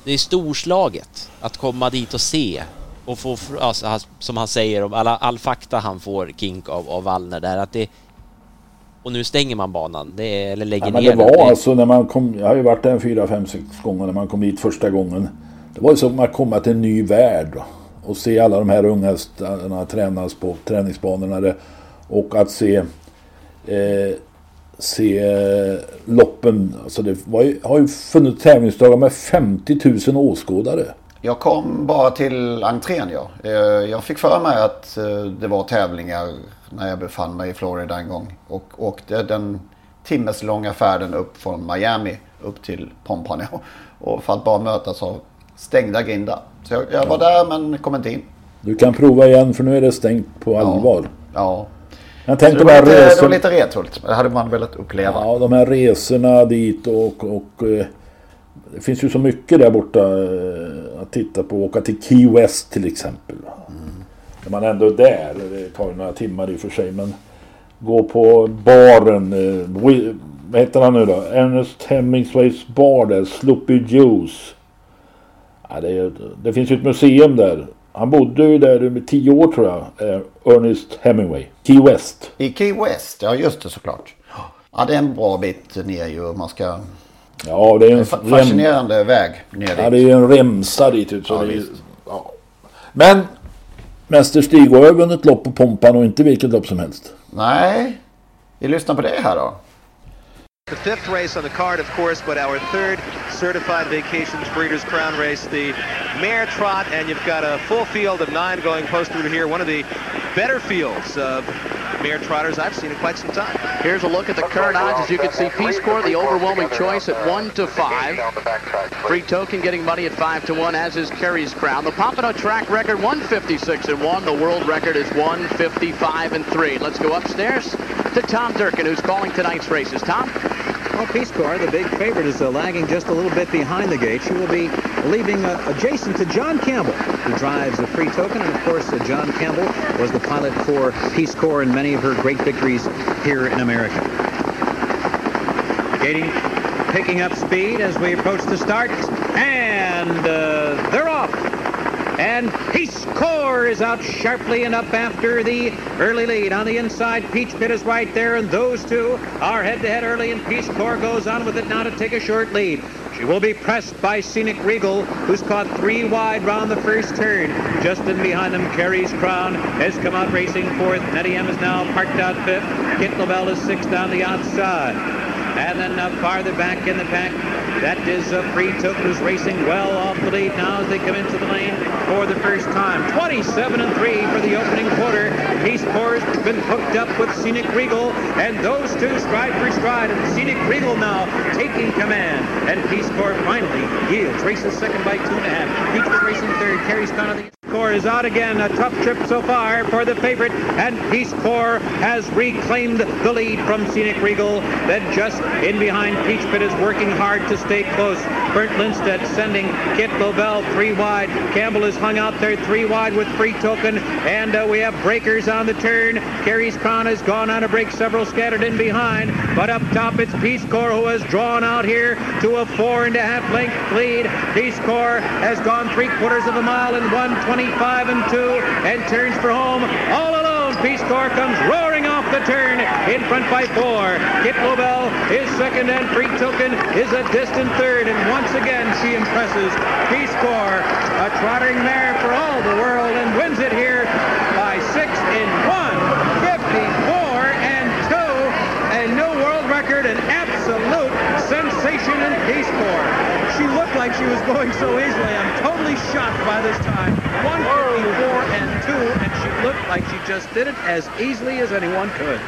det är storslaget att komma dit och se och få, alltså, som han säger om alla, all fakta han får, Kink av, av Wallner där, att det och nu stänger man banan, det eller lägger ja, men ner det. var det. alltså när man kom, jag har ju varit där fyra, fem, sex gånger när man kom dit första gången. Det var ju som att komma till en ny värld. Och se alla de här unga hästarna tränas på träningsbanorna och att se eh, se loppen. Alltså det ju, har ju funnits tävlingsdagar med 50 000 åskådare. Jag kom bara till entrén ja. Eh, jag fick för mig att eh, det var tävlingar när jag befann mig i Florida en gång. Och åkte den timmeslånga färden upp från Miami upp till Pompano. Och för att bara mötas av stängda grindar. Så jag, jag var där men kom inte in. Du kan prova igen för nu är det stängt på allvar. Ja. Jag tänkte bara lite, resor... det var lite retult. Det hade man velat uppleva. Ja, de här resorna dit och, och eh, det finns ju så mycket där borta eh, att titta på. Åka till Key West till exempel. Mm. När man ändå är där. Det tar ju några timmar i och för sig. Men gå på baren. Eh, vad heter han nu då? Ernest Hemingways bar där. Sloppy Juice. Ja, det, det, finns ju ett museum där. Han bodde ju där i tio år tror jag. Eh, Ernest Hemingway. Key West. I Key West, ja just det såklart. Ja det är en bra bit ner ju. Man ska... Ja det är en, en fascinerande rem... väg ner dit. Ja det är ju en remsa dit ut. Så ja, det är, ja. Men Mäster Stig har vunnit lopp på Pompan och inte vilket lopp som helst. Nej. Vi lyssnar på det här då. The fifth race on the card, of course, but our third certified vacations breeders crown race, the mare trot, and you've got a full field of nine going posted here. One of the better fields of mare trotters I've seen in quite some time. Here's a look at the current odds. As you can see, Peace Corps, the overwhelming choice at one to five. Free Token getting money at five to one, as is Kerry's Crown. The Pompano track record 156 and one. The world record is 155 and three. Let's go upstairs to Tom Durkin, who's calling tonight's races. Tom. Well, Peace Corps, the big favorite, is uh, lagging just a little bit behind the gate. She will be leaving uh, adjacent to John Campbell, who drives the free token. And, of course, uh, John Campbell was the pilot for Peace Corps in many of her great victories here in America. Gating picking up speed as we approach the start. And uh, they're off. And Peace Corps is out sharply and up after the early lead. On the inside, Peach Pit is right there, and those two are head-to-head early, and Peace Corps goes on with it now to take a short lead. She will be pressed by Scenic Regal, who's caught three wide round the first turn. Just in behind them, Carrie's Crown has come out racing fourth. Nettie M is now parked out fifth. Kit Lavelle is sixth down the outside. And then uh, farther back in the pack, that is a Free Took, who's racing well off the lead now as they come into the lane for the first time. 27 and 3 for the opening quarter. Peace Corps has been hooked up with Scenic Regal, and those two stride for stride. And Scenic Regal now taking command. And Peace Corps finally yields. Races second by two and a half. Peach is racing third. Carries down the Corps is out again. A tough trip so far for the favorite. And Peace Corps has reclaimed the lead from Scenic Regal. Then just in behind, Peach Pit is working hard to stay close. Bernd Lindstedt sending Kit Lovell three wide. Campbell is hung out there three wide with free token. And uh, we have breakers on the turn. Carrie's Crown has gone on a break, several scattered in behind. But up top, it's Peace Corps who has drawn out here to a four and a half length lead. Peace Corps has gone three quarters of a mile in 125 and two and turns for home all alone. Peace Corps comes roaring off the turn in front by four. Kit Lobel is second and Free Token is a distant third. And once again, she impresses Peace Corps, a trottering mare for all the world, and wins it here by six in 154 and two. A new world record, an absolute Corps. She looked like she was going so easily. I'm totally shocked by this time. 154 and 2, and she looked like she just did it as easily as anyone could.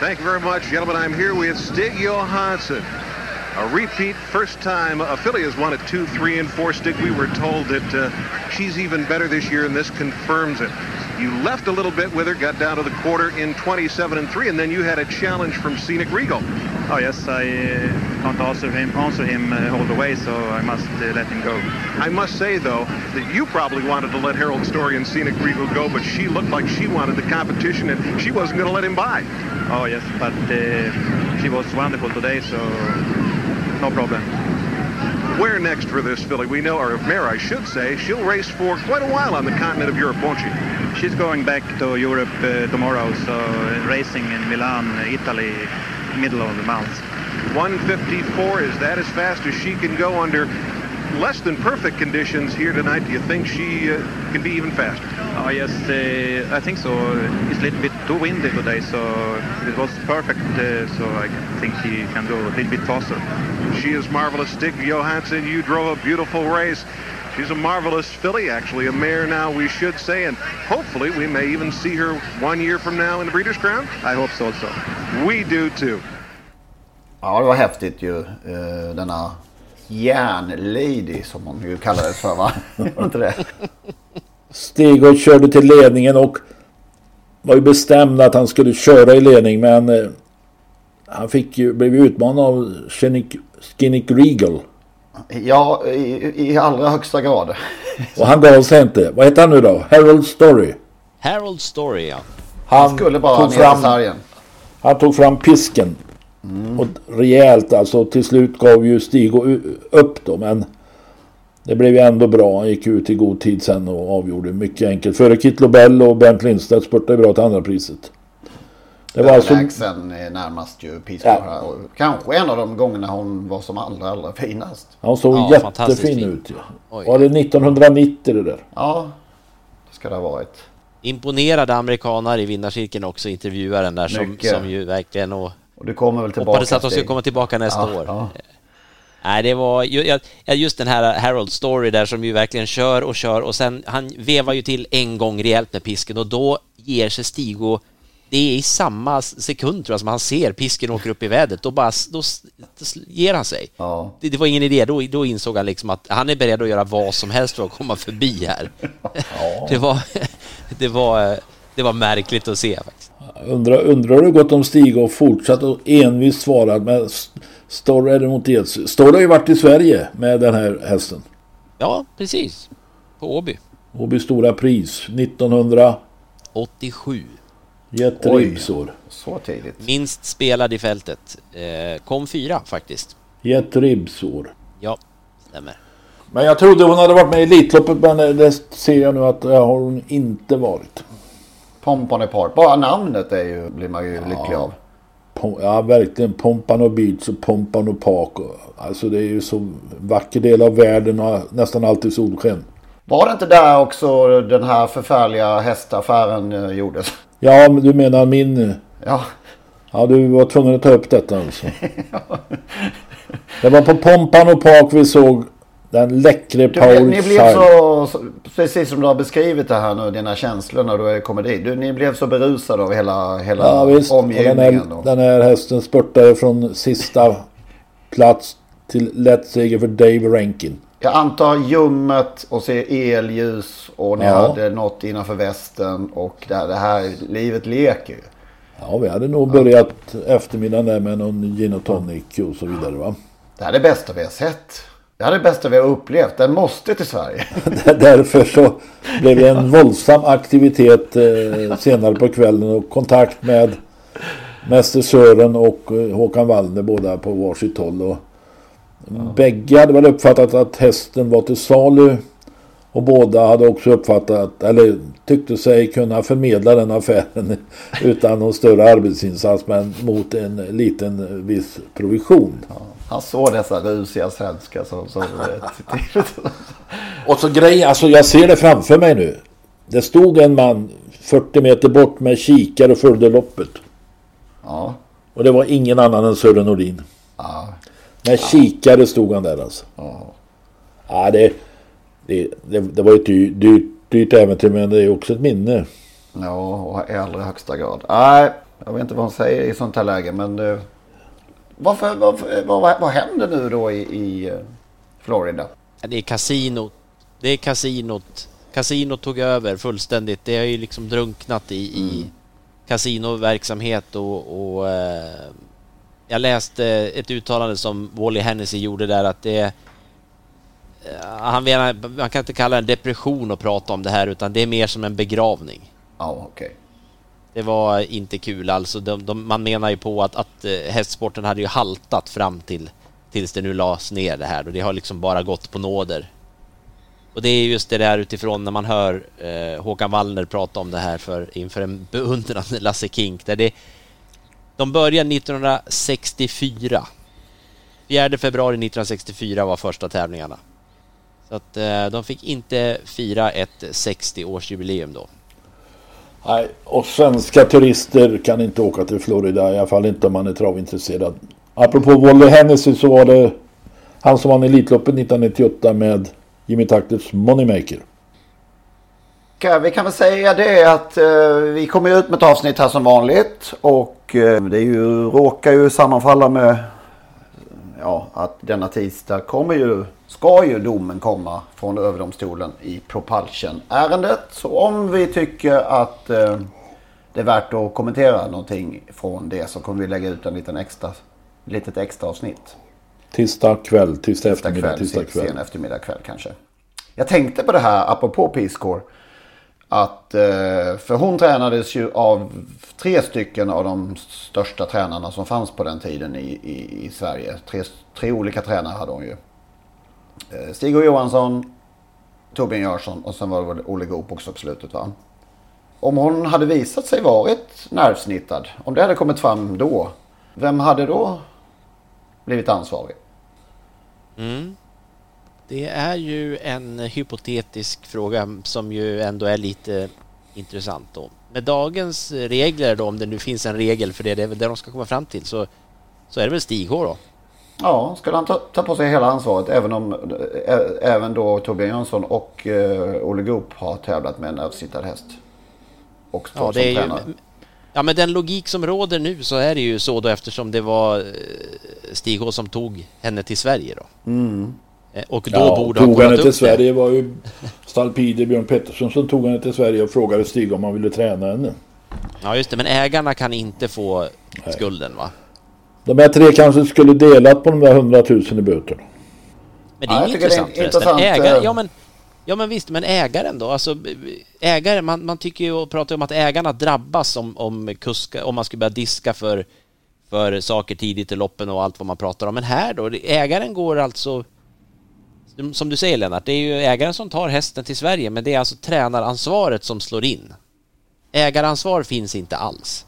Thank you very much, gentlemen. I'm here with Stig Johansson. A repeat, first time a filly has won at 2, 3, and 4. Stig, we were told that uh, she's even better this year, and this confirms it. You left a little bit with her, got down to the quarter in 27 and 3, and then you had a challenge from Scenic Regal. Oh yes, I uh, can't answer him, answer him uh, all the way, so I must uh, let him go. I must say, though, that you probably wanted to let Harold Story and Scenic Regal go, but she looked like she wanted the competition, and she wasn't going to let him by. Oh yes, but uh, she was wonderful today, so no problem. Where next for this filly? We know, or mare, I should say, she'll race for quite a while on the continent of Europe, won't she? She's going back to Europe uh, tomorrow, so uh, racing in Milan, Italy, middle of the month. 154, is that as fast as she can go under less than perfect conditions here tonight? Do you think she uh, can be even faster? Oh yes, uh, I think so. It's a little bit too windy today, so it was perfect, uh, so I think she can go a little bit faster. She is marvelous. Stig Johansson, you drove a beautiful race. She's a marvelous filly, actually, a mare now, we should say, and hopefully we may even see her one year from now in the Breeders' Crown. I hope so also. We do too. Ja, det var häftigt ju. Uh, denna järnlady som hon ju kallades för va? inte det? Stig och körde till ledningen och var ju bestämd att han skulle köra i ledning men uh, han fick ju, blev utmanad av Skinnick Regal. Ja, i, i allra högsta grad. Och han gav sig inte. Vad heter han nu då? Harold Story. Harold Story, ja. Han, han skulle bara tog ner sargen. Han tog fram pisken. Mm. Och rejält alltså. Till slut gav ju Stig upp då. Men det blev ju ändå bra. Han gick ut i god tid sen och avgjorde mycket enkelt. Före Kit Lobel och Bernt Lindstedt spurtade bra till andra priset. Det var alltså... närmast ju Peace ja. Kanske en av de gångerna hon var som allra, allra finast. Han såg ja, jättefin ut ju. Ja. Var det 1990 det där? Ja, det ska det ha varit. Imponerade amerikanare i vinnarcirkeln också, intervjuaren där som, som ju verkligen och... Och du kommer väl tillbaka? Hoppades att de skulle komma tillbaka nästa ja, år. Ja. Nej, det var just den här Harold Story där som ju verkligen kör och kör och sen han vevar ju till en gång rejält med pisken och då ger sig Stigo det är i samma sekund tror jag som han ser pisken åker upp i vädret, då bara då, ger han sig. Ja. Det, det, var ingen idé, då, då insåg han liksom att han är beredd att göra vad som helst för att komma förbi här. Ja. Det, var, det, var, det var märkligt att se faktiskt. Undrar, undrar hur det gått om Stig och fortsatt och envist svarat med Storr eller mot Eds. Storr har ju varit i Sverige med den här hästen. Ja, precis. På Åby. Åby Stora Pris 1987. Gett ribbsår. Så tidigt. Minst spelad i fältet. Eh, kom fyra faktiskt. Gett ribbsår. Ja, stämmer. Men jag trodde hon hade varit med i Elitloppet men det ser jag nu att det har hon inte varit. Pompano Park. Bara namnet är ju, blir man ju lycklig av. Pom- Ja, verkligen. Pompano Beach och Pompano Park. och- Alltså det är ju så vacker del av världen och nästan alltid solsken. Var det inte där också den här förfärliga hästaffären eh, gjordes? Ja, men du menar min... Ja. Ja, du var tvungen att ta upp detta alltså. Det var på Pompano Park vi såg den läckre Du, Paul ni blev så, precis som du har beskrivit det här nu, dina känslor när du kommer dit. Du, ni blev så berusade av hela, hela Ja visst, och den omgivningen. här, den här hästen spurtade från sista plats till lätt seger för Dave Rankin. Jag antar ljummet och se elljus och ni Ja. hade något innanför västen och det här, det här livet leker ju. Ja, vi hade nog börjat eftermiddagen där med någon gin och tonic och så vidare va. Det här är det bästa vi har sett. Det här är det bästa vi har upplevt. Den måste till Sverige. Därför så blev det en våldsam aktivitet eh, senare på kvällen och kontakt med Mäster Sören och eh, Håkan Wallner båda på varsitt håll. Och Bägge hade väl uppfattat att hästen var till salu och båda hade också uppfattat, eller tyckte sig kunna förmedla den affären utan någon större arbetsinsats men mot en liten viss provision. Han såg dessa rusiga svenskar som... som Och så grejen, alltså jag ser det framför mig nu. Det stod en man 40 meter bort med kikare och följde loppet. Ja. Och det var ingen annan än Sören Nordin. Ja. Med kikare stod han där alltså. Ja. Ja, det, det, det, det var ett dyrt, dyrt, dyrt äventyr men det är också ett minne. Ja, och i allra högsta grad. Nej, jag vet inte vad hon säger i sånt här läge men... eh, Varför, varför, vad, vad, vad händer nu då i, i eh, Florida? Ja, Det är kasinot. Det är kasinot. Kasinot tog över fullständigt. Det har ju liksom drunknat i, i kasinoverksamhet och, och eh, jag läste ett uttalande som Wally Hennessy gjorde där att det eh, han menar, man kan inte kalla det en depression att prata om det här utan det är mer som en begravning. Ja, okej. Det var inte kul alltså. De, de, man menar ju på att, att eh, hästsporten hade ju haltat fram till tills det nu lades ner det här och det har liksom bara gått på nåder. Och det är just det där utifrån när man hör eh, Håkan Wallner prata om det här för, inför en beundrande Lasse Kink. Där det, de började 1964. 4 februari 1964 var första tävlingarna. Så att eh, de fick inte fira ett 60-årsjubileum då. Nej, och svenska turister kan inte åka till Florida. I alla fall inte om man är travintresserad. Apropå Wally Hennessy så var det han som vann Elitloppet 1998 med Jimmy Takters Moneymaker. Okej, Vi kan väl säga det att eh, vi kommer ut med ett avsnitt här som vanligt. Och eh, det är ju, råkar ju sammanfalla med ja, att denna tisdag kommer ju, ska ju domen komma från överdomstolen i Propulsion-ärendet. Så om vi tycker att eh, det är värt att kommentera någonting från det så kommer vi lägga ut en liten extra, litet extra avsnitt. Tisdag kväll, tisdag eftermiddag, kväll, tisdag kväll. Sen eftermiddag kväll kanske. Jag tänkte på det här apropå Peace Corps. Att, eh, för hon tränades ju av tre stycken av de största tränarna som fanns på den tiden i, i, i Sverige. Tre, tre olika tränare hade hon ju. Eh, Stig och Johansson, Torbjörn Jörsson och sen var det väl Olle Goop också på slutet va? Om hon hade visat sig varit nervsnittad, om det hade kommit fram då, vem hade då blivit ansvarig? Mm. Det är ju en hypotetisk fråga som ju ändå är lite intressant då. Med dagens regler då, om det nu finns en regel för det, det är väl det de ska komma fram till, så, så är det väl Stig H då? Ja, skulle han ta, ta på sig hela ansvaret även om ä, även då Torbjörn Jönsson och eh, Olle Goop har tävlat med en översittad häst. Och Ja, det är som ju, tränare. ja, men den logik som råder nu så är det ju så då eftersom det var eh, Stig H som tog henne till Sverige då. Mm. Eh, Och då Ja, borde tog kollat henne till det. Sverige var ju Stalpide Björn Pettersson som tog henne till Sverige och frågade Stig om han ville träna henne. Ja just det, men ägarna kan inte få skulden va? De här tre kanske skulle delat på de där 100 000 i böter. Men det är Ja, tycker det är intressant intressant, Ägaren, eh, ja, men, ja men visst, men ägaren då? Alltså ägare, man, man tycker ju och pratar om att ägarna drabbas om, om, kuska, om man skulle börja diska för, för saker tidigt i loppen och allt vad man pratar om. Men här då, ägaren går alltså som du säger Lennart, det är ju ägaren som tar hästen till Sverige, men det är alltså tränaransvaret som slår in. Ägaransvar finns inte alls.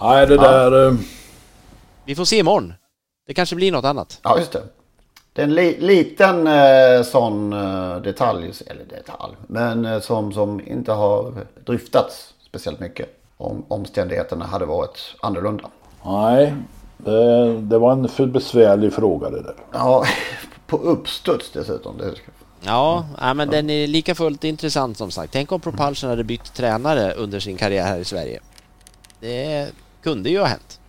Nej, det där... eh, Vi får se imorgon. Det kanske blir något annat. Ja, just det. Det är en li liten eh, sån eh, detalj, eller detalj, men eh, som, som inte har dryftats speciellt mycket. Om omständigheterna hade varit annorlunda. Nej, det, det var en för besvärlig fråga det där. Ja, på uppstuds dessutom. Det Ja, ja men den är lika fullt intressant som sagt. Tänk om Propulsion hade bytt tränare under sin karriär här i Sverige. Det kunde ju ha hänt.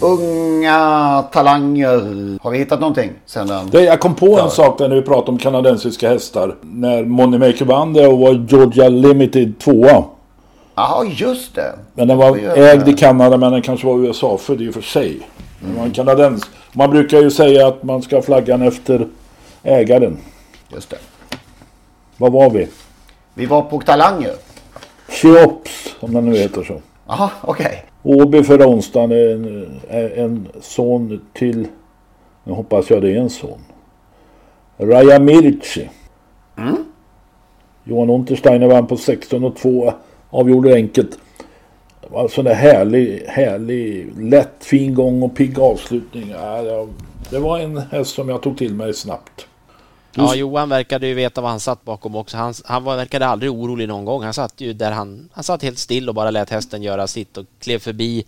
Unga talanger. Har vi hittat någonting sen den? Det, jag kom på en sak där när vi pratade om kanadensiska hästar. När Moneymaker vann det och var Georgia Limited tvåa. Ja, just det. Men den var ägd i Kanada men den kanske var USA-född i och för sig. Var en kanadens. Man brukar ju säga att man ska ha flaggan efter ägaren. Just det. Vad var vi? Vi var på talanger. Cheops, om den nu heter så. Jaha, okej. Åby förra onsdagen är en, är en son till, nu hoppas jag det är en son. Raja Mirci. Johan Untersteiner vann på 16 och 2. Avgjorde enkelt. Det var en sån där härlig, härlig, lätt fin gång och pigg avslutning. Ja, det- var en häst som jag tog till mig snabbt. Ja, Johan verkade ju veta vad han satt bakom också. Han, han var, verkade aldrig orolig någon gång. Han satt ju där han... Han satt helt still och bara lät hästen göra sitt och klev förbi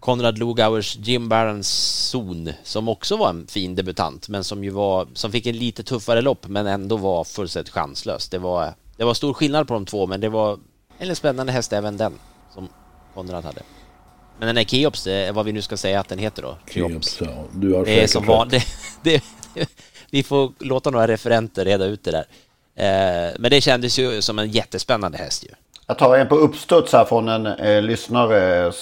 Konrad Lugauers Jim Barons zon som också var en fin debutant men som ju var... Som fick en lite tuffare lopp men ändå var fullständigt chanslös. Det var... Det var stor skillnad på de två men det var en spännande häst även den som Konrad hade. Men den här Keops, är vad vi nu ska säga att den heter då. Keops, ja. Du har Det är som vanligt. Det, det, vi får låta några referenter reda ut det där. Eh, men det kändes ju som en jättespännande häst ju. Jag tar en på uppstuds här från en eh, lyssnare.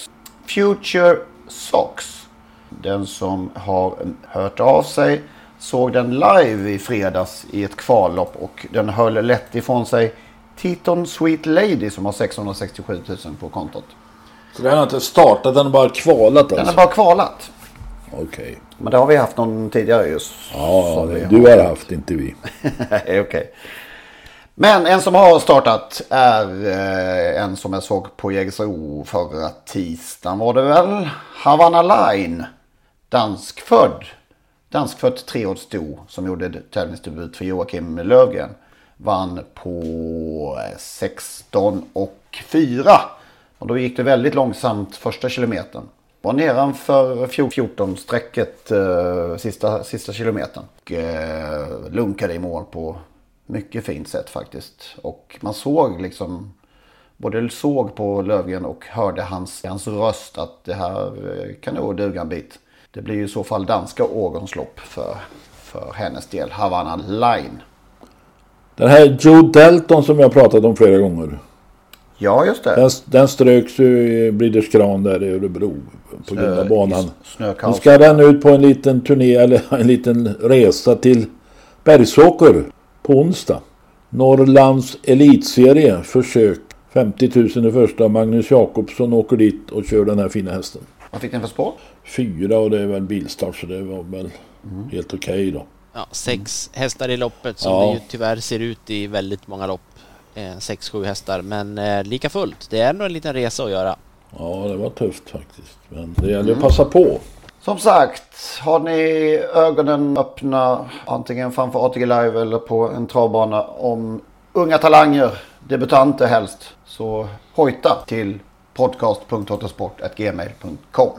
Future Socks. Den som har hört av sig såg den live i fredags i ett kvallopp och den höll lätt ifrån sig Titon Sweet Lady som har 667 000 på kontot. Så den har inte startat, den har bara kvalat Den alltså? har bara kvalat. Okej. Men det har vi haft någon tidigare just. Ja, det, du har haft, inte vi. Okej. Men en som har startat är eh, en som jag såg på Jägersro förra tisdagen var det väl. Havana Line. Danskfödd. Danskfödd treårssto som gjorde tävlingsdebut för Joakim Lövgren. Vann på 16 och 4. Och då gick det väldigt långsamt första kilometern. Var nedanför 14-strecket eh, sista, sista kilometern. Och eh, lunkade i mål på mycket fint sätt faktiskt. Och man såg liksom, både såg på Lövgren och hörde hans, hans röst att det här eh, kan nog duga en bit. Det blir ju i så fall danska årgångslopp för, för hennes del, Havana Line. Den här Joe Delton som jag pratat om flera gånger. Ja, just det. Den, den ströks ju i Breeders Kran där i Örebro. På grund av banan. Nu ska den ut på en liten turné eller en liten resa till Bergsåker på onsdag. Norrlands elitserie försök. 50 000 i första. Magnus Jakobsson åker dit och kör den här fina hästen. Vad fick den för spår? Fyra och det är väl bilstart så det var väl Mm. helt okej då. Ja, sex hästar i loppet som Ja. det ju tyvärr ser ut i väldigt många lopp. Eh, sex, sju hästar, men eh, lika fullt. Det är nog en liten resa att göra. Ja, det var tufft faktiskt. Men det gäller att passa på. Som sagt, har ni ögonen öppna antingen framför ATG Live eller på en travbana om unga talanger, debutanter helst, så hojta till podcast.autosport.gmail.com.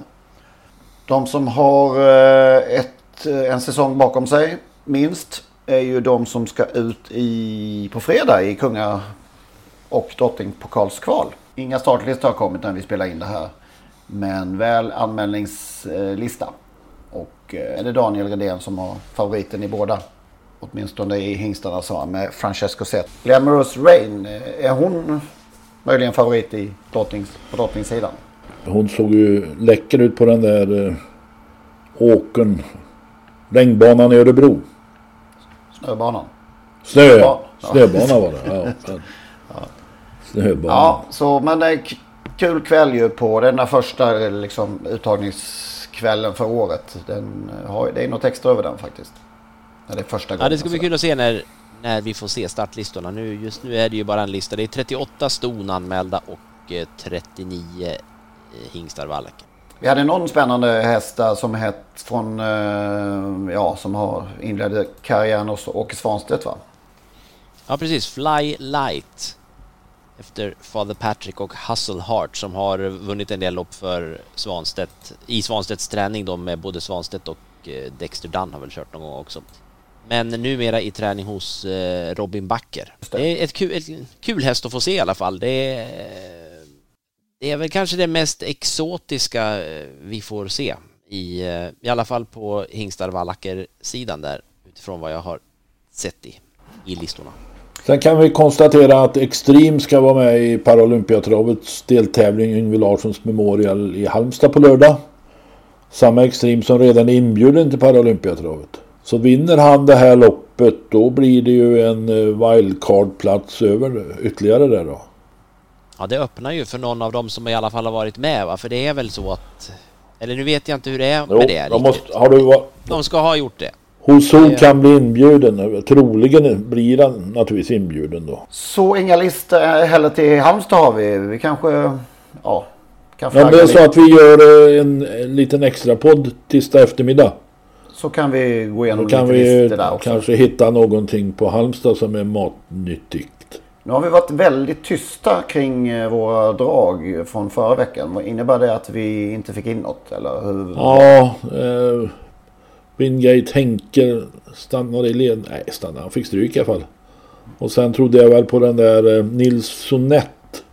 De som har eh, ett, Eh, en säsong bakom sig, minst, är ju de som ska ut i, på fredag i kunga och drottningpokalskval. Inga startlistor har kommit när vi spelar in det här. Men väl anmälningslista. Och eh, är det Daniel Redén som har favoriten i båda. Åtminstone i hingstarna sa han med Francesco Zet. Glamorous Rain, eh, är hon möjligen favorit i drottnings, på drottningssidan? Hon såg ju läcker ut på den där åken åkern. Regnbanan i Örebro. Snöbanan. Snö, Ja. snöbana var det. Ja, fan. Snöbana. Ja, så men eh, k- kul kväll ju på den där första liksom, uttagningskvällen för året. Den har, det är något extra över den faktiskt. När det är första gången. Ja, det ska bli så. kul att se när, när vi får se startlistorna. Nu, just nu är det ju bara en lista. Det är 38 ston anmälda och eh, 39 eh, hingstar vallack. Vi hade någon spännande häst där som hett från, eh, ja, som har inledde karriären hos Åke Svanstedt va? Ja, precis. Fly Light. Efter Father Patrick och Hustle Heart som har vunnit en del lopp för Svanstedt i Svanstedts träning då med både Svanstedt och eh, Dexter Dunn har väl kört någon gång också. Men numera i träning hos eh, Robin Backer. Det är ett kul, ett kul häst att få se i alla fall. Det är, det är väl kanske det mest exotiska eh, vi får se i, eh, i alla fall på hingstar vallacker sidan där utifrån vad jag har sett i, i listorna. Sen kan vi konstatera att Extreme ska vara med i Paralympiatravets deltävling Yngve Larssons Memorial i Halmstad på lördag. Samma Extreme som redan är inbjuden till Paralympiatravet. Så vinner han det här loppet då blir det ju en eh, wildcard-plats över ytterligare där då. Ja, det öppnar ju för någon av dem som i alla fall har varit med va? För det är väl så att... Eller nu vet jag inte hur det är Jo, med det de, måste, har du, va- De ska ha gjort det. Husu Det- kan bli inbjuden. Troligen blir han naturligtvis inbjuden då. Så inga listor heller till Halmstad har vi. Vi kanske, ja, kan Men det är så att vi gör eh, en, en liten extra podd tisdag eftermiddag. Så kan vi gå igenom Då kan lite vi listor där också. kanske hitta någonting på Halmstad som är matnyttigt. Nu har vi varit väldigt tysta kring eh, våra drag från förra veckan. Vad Innebär det att vi inte fick in något? Eller hur? Ja, eh, Wingate Henke stannade i led. Nej, stannade. Han fick stryk i alla fall. Och sen trodde jag väl på den där eh, Nils Sonett.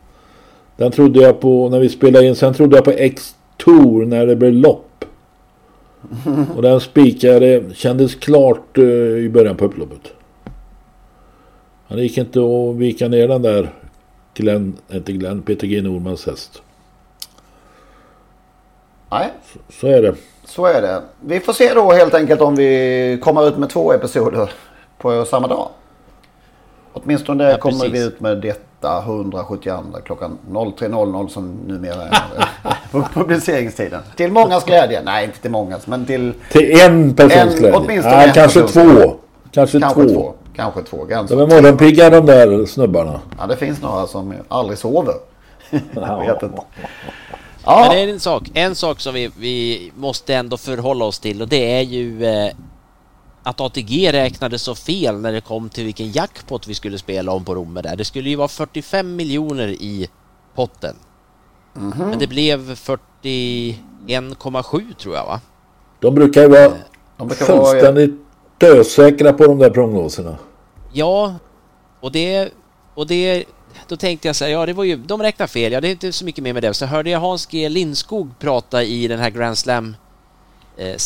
Den trodde jag på när vi spelade in. Sen trodde jag på X-Tour när det blev lopp. Och den spikade. Kändes klart eh, i början på upploppet. Han gick inte att vika ner den där Glenn, inte Glenn, Peter G Normans häst. Nej, Så är det. så är det. Vi får se då helt enkelt om vi kommer ut med två episoder på samma dag. Åtminstone Ja, kommer precis. vi ut med detta 172 klockan 03.00 som numera är publiceringstiden. Till mångas glädje. Nej, inte till mångas, men till... Till en persons En- glädje. åtminstone Nej, en kanske persons två. Kanske, Kanske två. två. Kanske två. Ganska. De är morgonpigga de där snubbarna. Ja, det finns några som aldrig sover. Jag vet inte. Men det är en sak, en sak som vi, vi måste ändå förhålla oss till och det är ju eh, att ATG räknade så fel när det kom till vilken jackpot vi skulle spela om på Romme där. Det skulle ju vara 45 miljoner i potten. Mhm. Men det blev 41,7 tror jag va? De brukar ju vara De brukar vara- fullständigt dösäkra på de där prognoserna. Ja, och det, och det, då tänkte jag så här, ja det var ju, de räknar fel, ja det är inte så mycket mer med det. Så hörde jag Hans G Lindskog prata i den här Grand Slam eh,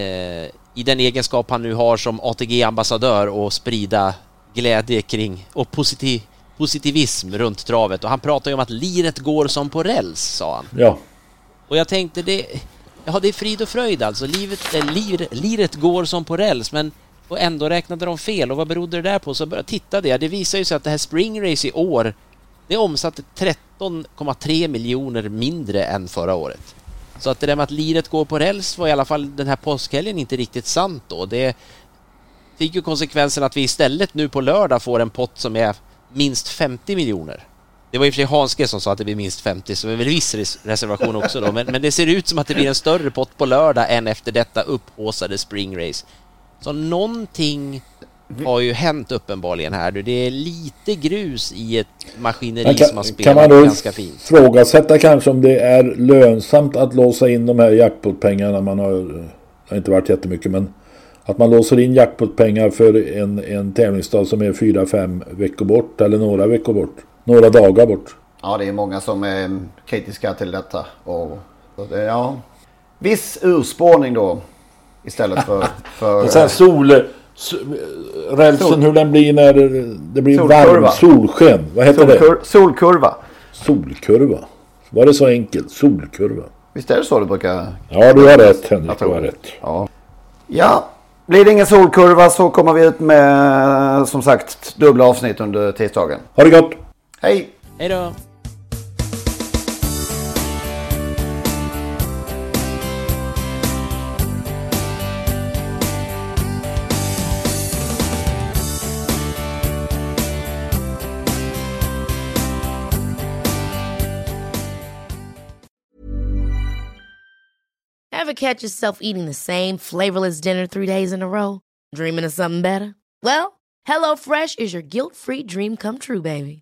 eh, i den egenskap han nu har som ATG-ambassadör och sprida glädje kring och positiv, positivism runt travet. Och han pratade ju om att liret går som på räls, sa han. Ja. Och jag tänkte det, ja det är frid och fröjd alltså. Livet, äh, lir, liret går som på räls men och ändå räknade de fel och vad berodde det där på? Så började jag titta det. Det visar ju sig att det här Spring Race i år det omsatte 13,3 miljoner mindre än förra året. Så att det där med att liret går på räls var i alla fall den här påskhelgen inte riktigt sant då. Det fick ju konsekvensen att vi istället nu på lördag får en pott som är minst 50 miljoner. Det var i och för sig Hanske som sa att det blir minst 50, så det är väl viss res- reservation också då. Men, men det ser ut som att det blir en större pott på lördag än efter detta upphaussade Spring Race. Så någonting har ju hänt uppenbarligen här. Det är lite grus i ett maskineri Men som har kan, spelat kan man då ganska fint. frågasätta kanske om det är lönsamt att låsa in de här jackpotpengarna. Man har, det har inte varit jättemycket men att man låser in jackpotpengar för en, en tävlingsdag som är fyra fem veckor bort eller några veckor bort. Några dagar bort. Ja, det är många som är kritiska till detta. Och, det, ja. Viss urspårning då. Istället för... för Och sen sol... Rälsen Sol- hur den blir när det blir Solkurva. varmt. Solsken. Vad heter Solkur- det? Solkurva. Solkurva. Var det så enkelt? Solkurva. Visst är det så du brukar... Ja, du har rätt Henrik. Du har rätt. Ja. ja. Blir det ingen solkurva så kommer vi ut med som sagt dubbla avsnitt under tisdagen. Ha det gott! Hej! Hej då! Ever catch yourself eating the same flavorless dinner three days in a row? Dreaming of something better? Well, HelloFresh is your guilt-free dream come true, baby.